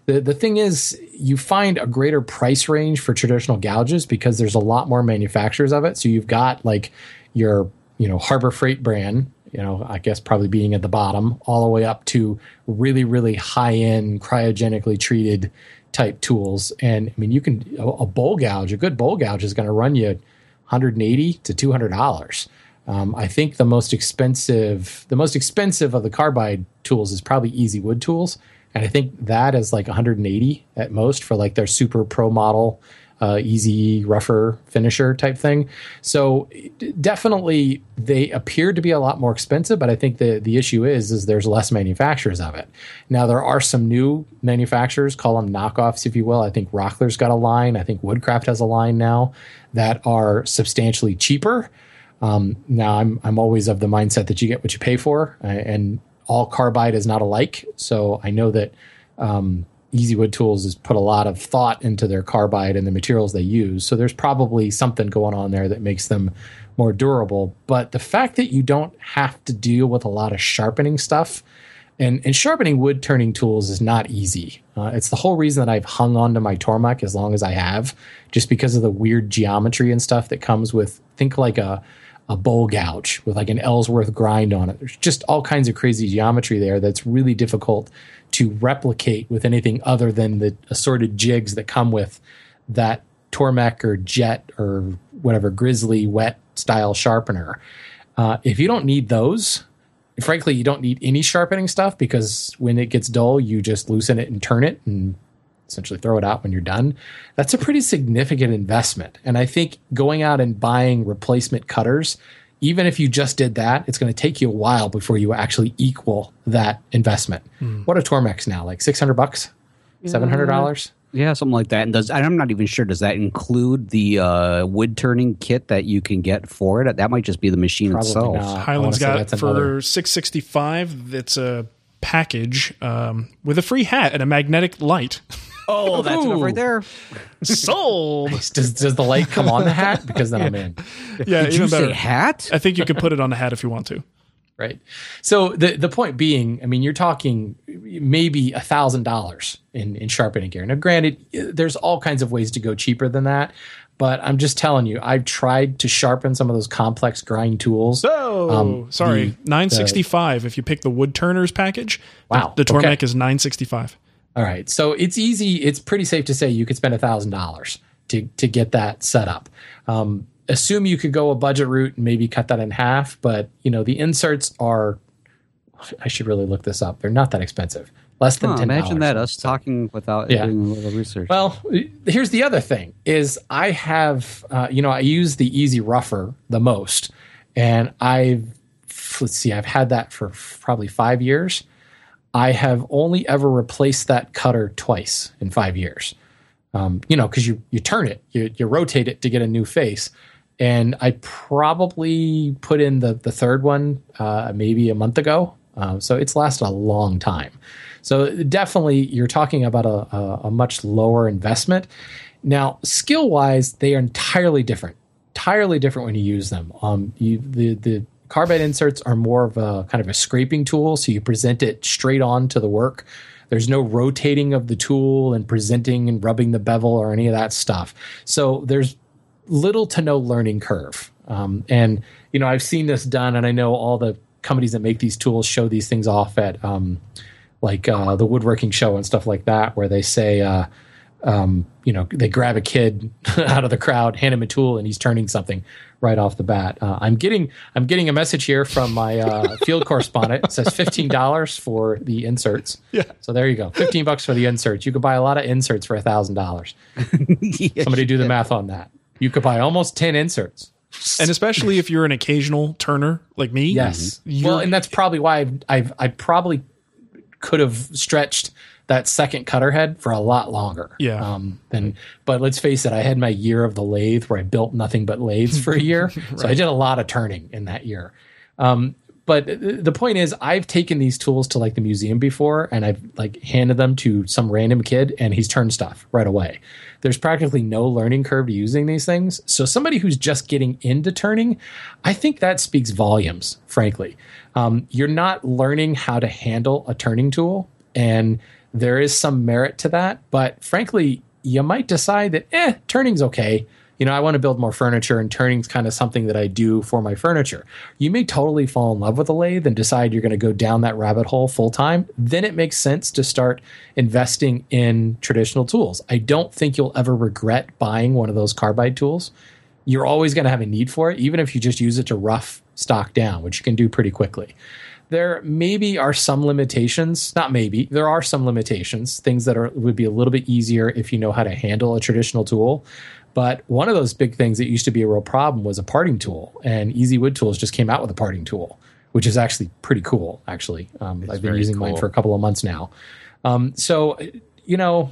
The, the thing is, you find a greater price range for traditional gouges because there's a lot more manufacturers of it. So, you've got like your you know Harbor Freight brand you know, I guess probably being at the bottom, all the way up to really, really high end cryogenically treated type tools. And I mean, you can a, bowl gouge, a good bowl gouge is going to run you 180 to 200 dollars. Um, I think the most expensive, the most expensive of the carbide tools is probably Easy-Wood Tools, and I think that is like 180 at most for like their super pro model uh, easy, rougher finisher type thing. So definitely they appear to be a lot more expensive, but I think the the issue is is there's less manufacturers of it. Now there are some new manufacturers, call them knockoffs if you will. I think Rockler's got a line. I think Woodcraft has a line now that are substantially cheaper. Um, now I'm I'm always of the mindset that you get what you pay for, and all carbide is not alike. So I know that um, Easy-Wood Tools has put a lot of thought into their carbide and the materials they use. So there's probably something going on there that makes them more durable. But the fact that you don't have to deal with a lot of sharpening stuff, and, and sharpening wood turning tools is not easy. Uh, it's the whole reason that I've hung on to my Tormek as long as I have, just because of the weird geometry and stuff that comes with, think like a, a bowl gouge with like an Ellsworth grind on it. There's just all kinds of crazy geometry there that's really difficult to replicate with anything other than the assorted jigs that come with that Tormek or Jet or whatever Grizzly wet style sharpener. Uh, if you don't need those, frankly, you don't need any sharpening stuff because when it gets dull, you just loosen it and turn it and essentially throw it out when you're done. That's a pretty significant investment. And I think going out and buying replacement cutters even if you just did that, it's going to take you a while before you actually equal that investment. Mm. What a Tormex now? Like 600 bucks? $700?
Yeah, something like that. And does I'm not even sure. Does that include the uh, wood turning kit that you can get for it? That might just be the machine Probably
itself. Not. Highland's got for another. 665. It's a package um, with a free hat and a magnetic light. <laughs>
Oh, that's enough right there.
Sold.
does, does the light come on the hat? Because then I'm in.
Yeah, Did you better. say hat?
I think you can put it on the hat if you want to.
Right. So the the point being, I mean, you're talking maybe a thousand dollars in in sharpening gear. Now, granted, there's all kinds of ways to go cheaper than that. But I'm just telling you, I've tried to sharpen some of those complex grind tools.
Oh, um, sorry, nine sixty five. If you pick the wood turners package, wow, the, the Tormek okay. is nine sixty five.
All right. So it's easy. It's pretty safe to say you could spend a thousand dollars to to get that set up. Um, assume you could go a budget route and maybe cut that in half, but you know the inserts are. I should really look this up. They're not that expensive. Less than ten.
Imagine that us so, talking without yeah. doing a little research.
Well, here's the other thing: is I have uh, you know I use the Easy Rougher the most, and I've let's see, I've had that for probably five years I have only ever replaced that cutter twice in five years. Um, you know, because you you turn it, you you rotate it to get a new face, and I probably put in the the third one uh, maybe a month ago. Uh, so it's lasted a long time. So definitely, you're talking about a, a, a much lower investment. Now, skill wise, they are entirely different. Entirely different when you use them. Um, you the the Carbide inserts are more of a kind of a scraping tool, so you present it straight on to the work. There's no rotating of the tool and presenting and rubbing the bevel or any of that stuff. So there's little to no learning curve. Um, and you know, I've seen this done, and I know all the companies that make these tools show these things off at um, like uh, the woodworking show and stuff like that, where they say, uh, um, you know, they grab a kid <laughs> out of the crowd, hand him a tool, and he's turning something right off the bat. Uh, I'm getting I'm getting a message here from my uh, field correspondent. It says fifteen dollars for the inserts.
Yeah.
So there you go, fifteen bucks for the inserts. You could buy a lot of inserts for a thousand dollars. <laughs> Somebody do the math on that. You could buy almost ten inserts.
And especially if you're an occasional turner like me.
Yes. Well, and that's probably why I've, I've I probably could have stretched that second cutter head for a lot longer.
Yeah.
Um. Then, but let's face it, I had my year of the lathe where I built nothing but lathes for a year, <laughs> so I did a lot of turning in that year. Um. But the point is, I've taken these tools to like the museum before, and I've like handed them to some random kid, and he's turned stuff right away. There's practically no learning curve to using these things. So somebody who's just getting into turning, I think that speaks volumes. Frankly, um, you're not learning how to handle a turning tool, and there is some merit to that. But frankly, you might decide that eh, turning's okay. You know, I want to build more furniture, and turning's kind of something that I do for my furniture. You may totally fall in love with a lathe and decide you're going to go down that rabbit hole full time. Then it makes sense to start investing in traditional tools. I don't think you'll ever regret buying one of those carbide tools. You're always going to have a need for it, even if you just use it to rough stock down, which you can do pretty quickly there maybe are some limitations not maybe there are some limitations things that are would be a little bit easier if you know how to handle a traditional tool but one of those big things that used to be a real problem was a parting tool and easy wood tools just came out with a parting tool which is actually pretty cool actually um, i've been using mine for a couple of months now um, so you know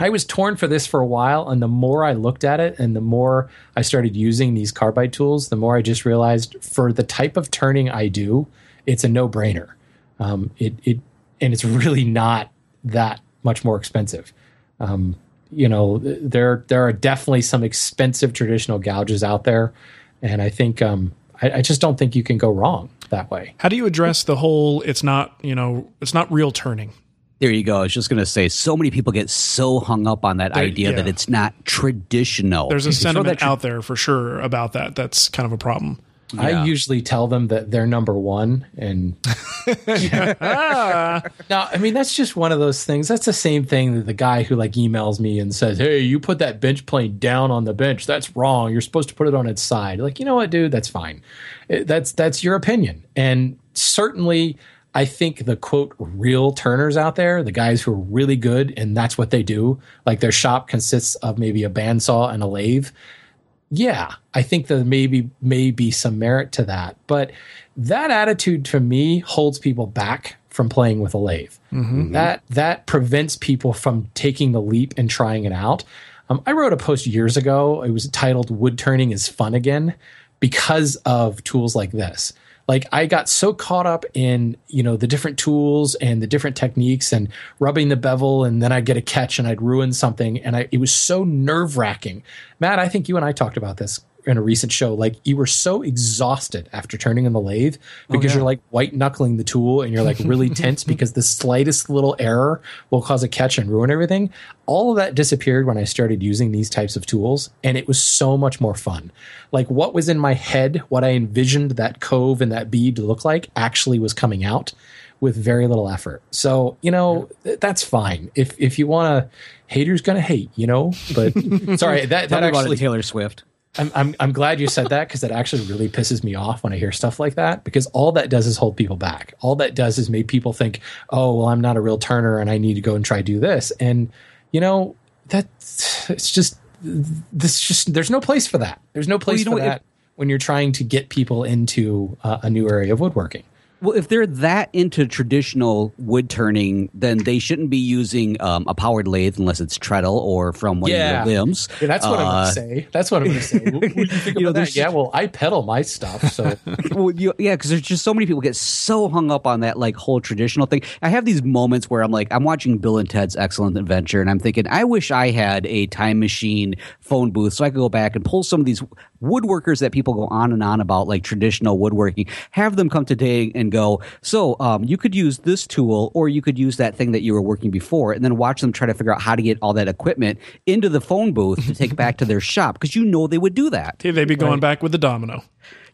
I was torn for this for a while, and the more I looked at it and the more I started using these carbide tools, the more I just realized for the type of turning I do, it's a no brainer. Um, it it and it's really not that much more expensive. Um, you know, there there are definitely some expensive traditional gouges out there, and I think um, I, I just don't think you can go wrong that way.
How do you address the whole it's not, you know, it's not real turning?
There you go. I was just going to say, so many people get so hung up on that
There-
idea that it's not traditional.
There's a sentiment
tra-
out there for sure about that. That's kind of a problem.
I usually tell them that they're number one, and <laughs> now I mean that's just one of those things. That's the same thing that the guy who like emails me and says, "Hey, you put that bench plane down on the bench. That's wrong. You're supposed to put it on its side." Like, you know what, dude? That's fine. It- that's that's your opinion, and certainly. I think the quote real turners out there, the guys who are really good and that's what they do, like their shop consists of maybe a bandsaw and a lathe yeah, I think there maybe may be some merit to that. But that attitude to me holds people back from playing with a lathe. That that prevents people from taking the leap and trying it out. Um, I wrote a post years ago. It was titled "Wood Turning is Fun Again" because of tools like this. Like I got so caught up in you know the different tools and the different techniques and rubbing the bevel, and then I'd get a catch and I'd ruin something, and I, it was so nerve wracking. Matt, I think you and I talked about this in a recent show. Like you were so exhausted after turning in the lathe oh, because you're like white knuckling the tool and you're like really <laughs> tense because the slightest little error will cause a catch and ruin everything. All of that disappeared when I started using these types of tools, and it was so much more fun. Like what was in my head, what I envisioned that cove and that bead to look like, actually was coming out with very little effort. So you know th- that's fine. If if you want to, haters gonna hate, you know. But <laughs> sorry, that that actually
Taylor Swift.
I'm, I'm, I'm glad you said that because that actually really pisses me off when I hear stuff like that because all that does is hold people back. All that does is make people think, oh, well, I'm not a real turner and I need to go and try do this. And, you know, that it's just, this just, there's no place for that. There's no place
know
for that when you're trying to get people into uh, a new area of woodworking.
Well, if they're that into traditional wood turning, then they shouldn't be using um, a powered lathe unless it's treadle or from one
Yeah.
of your limbs.
Yeah, that's what I'm
Uh,
going to say. That's what I'm going to say. What, what you <laughs> think
You know,
about that? Yeah, well, I pedal my stuff, so <laughs>
well, you, yeah, because there's just so many people get so hung up on that like whole traditional thing. I have these moments where I'm like, I'm watching Bill and Ted's Excellent Adventure, and I'm thinking, I wish I had a time machine phone booth so I could go back and pull some of these woodworkers that people go on and on about, like traditional woodworking, have them come today and go, so um, you could use this tool or you could use that thing that you were working before, and then watch them try to figure out how to get all that equipment into the phone booth to take it back to their <laughs> shop because you know they would do that.
Hey, they'd be going back with the domino.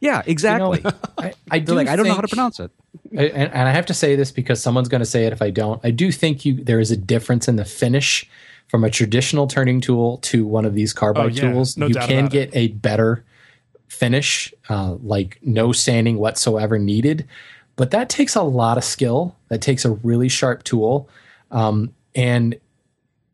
Yeah, exactly.
I, I <laughs> do
They're like, I don't know how to pronounce it.
and, and I have to say this because someone's going to say it if I don't. I do think you there is a difference in the finish from a traditional turning tool to one of these carbide
Oh, yeah.
tools.
No
you
doubt
can
about
get a better finish, uh, like no sanding whatsoever needed, but that takes a lot of skill. That takes a really sharp tool, um, and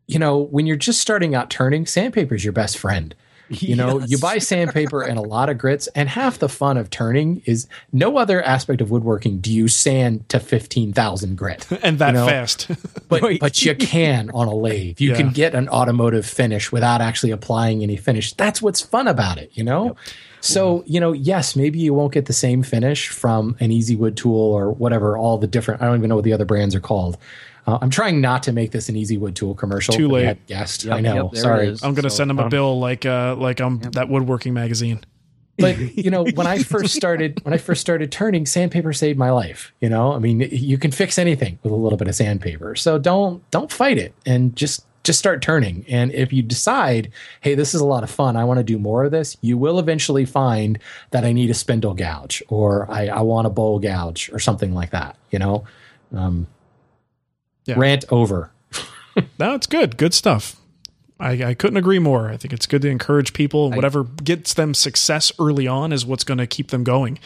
you know when you're just starting out turning, sandpaper is your best friend. You know, you buy sandpaper and a lot of grits, and half the fun of turning is no other aspect of woodworking do you sand to 15,000 grit. <laughs>
And that
You know,
fast. <laughs>
But, but you can on a lathe. You
Yeah.
can get an automotive finish without actually applying any finish. That's what's fun about it, you know? So, you know, yes, maybe you won't get the same finish from an Easy Wood tool or whatever, all the different, I don't even know what the other brands are called. Uh, I'm trying not to make this an Easy Wood tool commercial.
Too late.
you had guessed.
Yep,
I know.
yep,
Sorry.
I'm going to
So,
send them a
um,
bill like uh, like um that woodworking magazine.
but <laughs> you know when i first started when i first started turning sandpaper saved my life you know i mean you can fix anything with a little bit of sandpaper so don't don't fight it and just just start turning and if you decide hey this is a lot of fun i want to do more of this you will eventually find that i need a spindle gouge or i, I want a bowl gouge or something like that you know um,
Yeah.
rant over <laughs>
No, it's good. Good stuff. I, I couldn't agree more. I think it's good to encourage people. Whatever gets them success early on is what's going to keep them going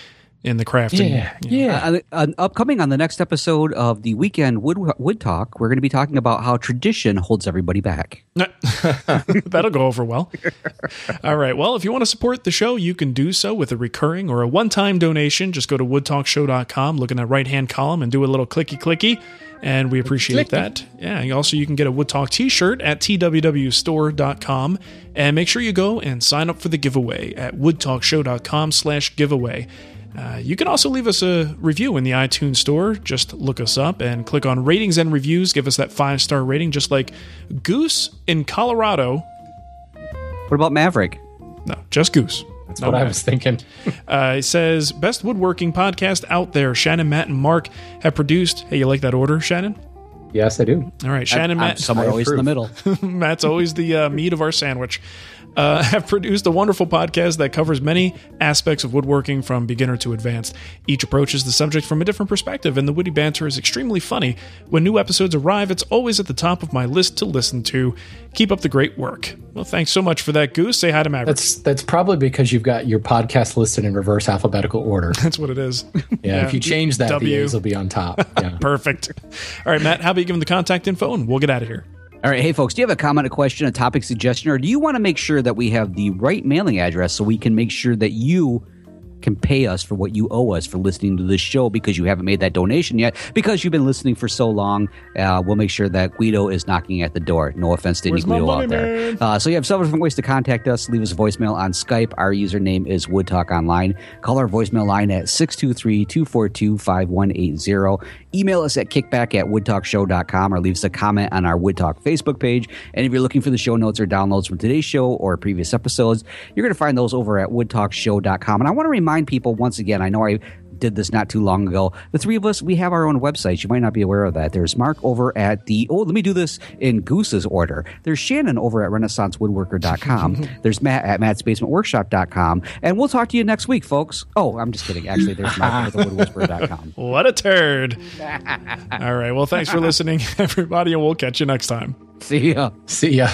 in the craft. And,
yeah yeah
Uh, uh, upcoming on the next episode of the weekend Wood Wood Talk, we're going to be talking about how tradition holds everybody back. <laughs>
That'll go over well. <laughs> All right. Well, if you want to support the show, you can do so with a recurring or a one time donation. Just go to woodtalkshow.com, look in that right hand column, and do a little clicky clicky. And we appreciate that. Yeah. And also, you can get a Wood Talk t shirt at twwstore.com. And make sure you go and sign up for the giveaway at woodtalkshow.com slash giveaway. Uh, you can also leave us a review in the iTunes store. Just look us up and click on ratings and reviews. Give us that five star rating, just like Goose in Colorado.
What about Maverick?
No, just Goose.
That's what i was thinking
Uh, it says best woodworking podcast out there. Shannon, Matt, and Mark have produced. Hey, you like that order, Shannon?
yes i do
All right, Shannon,
I'm somewhere
I
always in the middle. <laughs>
Matt's always the uh, meat of our sandwich. Uh, <laughs> have produced a wonderful podcast that covers many aspects of woodworking from beginner to advanced. Each approaches the subject from a different perspective, and the witty banter is extremely funny. When new episodes arrive, it's always at the top of my list to listen to. Keep up the great work. Well, thanks so much for that, Goose. Say hi to Maverick.
That's that's probably because you've got your podcast listed in reverse alphabetical order. <laughs>
That's what it is.
Yeah, if you change that,
W.
the A's will be on top. <laughs> Yeah.
Perfect. All right, Matt, how about you give them the contact info and we'll get out of here.
All right, hey folks, do you have a comment, a question, a topic suggestion, or do you want to make sure that we have the right mailing address so we can make sure that you can pay us for what you owe us for listening to this show because you haven't made that donation yet because you've been listening for so long? Uh, we'll make sure that Guido is knocking at the door. No offense to any
Where's
Guido out there. Uh, so you have several different ways to contact us. Leave us a voicemail on Skype. Our username is Wood Talk Online. Call our voicemail line at 623-242-5180. Email us at kickback at woodtalkshow.com or leave us a comment on our Wood Talk Facebook page. And if you're looking for the show notes or downloads from today's show or previous episodes, you're going to find those over at woodtalkshow.com. And I want to remind people once again, I know I did this not too long ago. The three of us, we have our own websites. You might not be aware of that. There's Mark over at the, oh, let me do this in Goose's order. There's Shannon over at renaissancewoodworker.com. <laughs> There's Matt at mattsbasementworkshop.com. And we'll talk to you next week, folks. Oh, I'm just kidding. Actually, there's Mark at thewoodwhisperer.com. <laughs>
What a turd. <laughs> All right. Well, thanks for listening, everybody, and we'll catch you next time.
See ya.
See ya.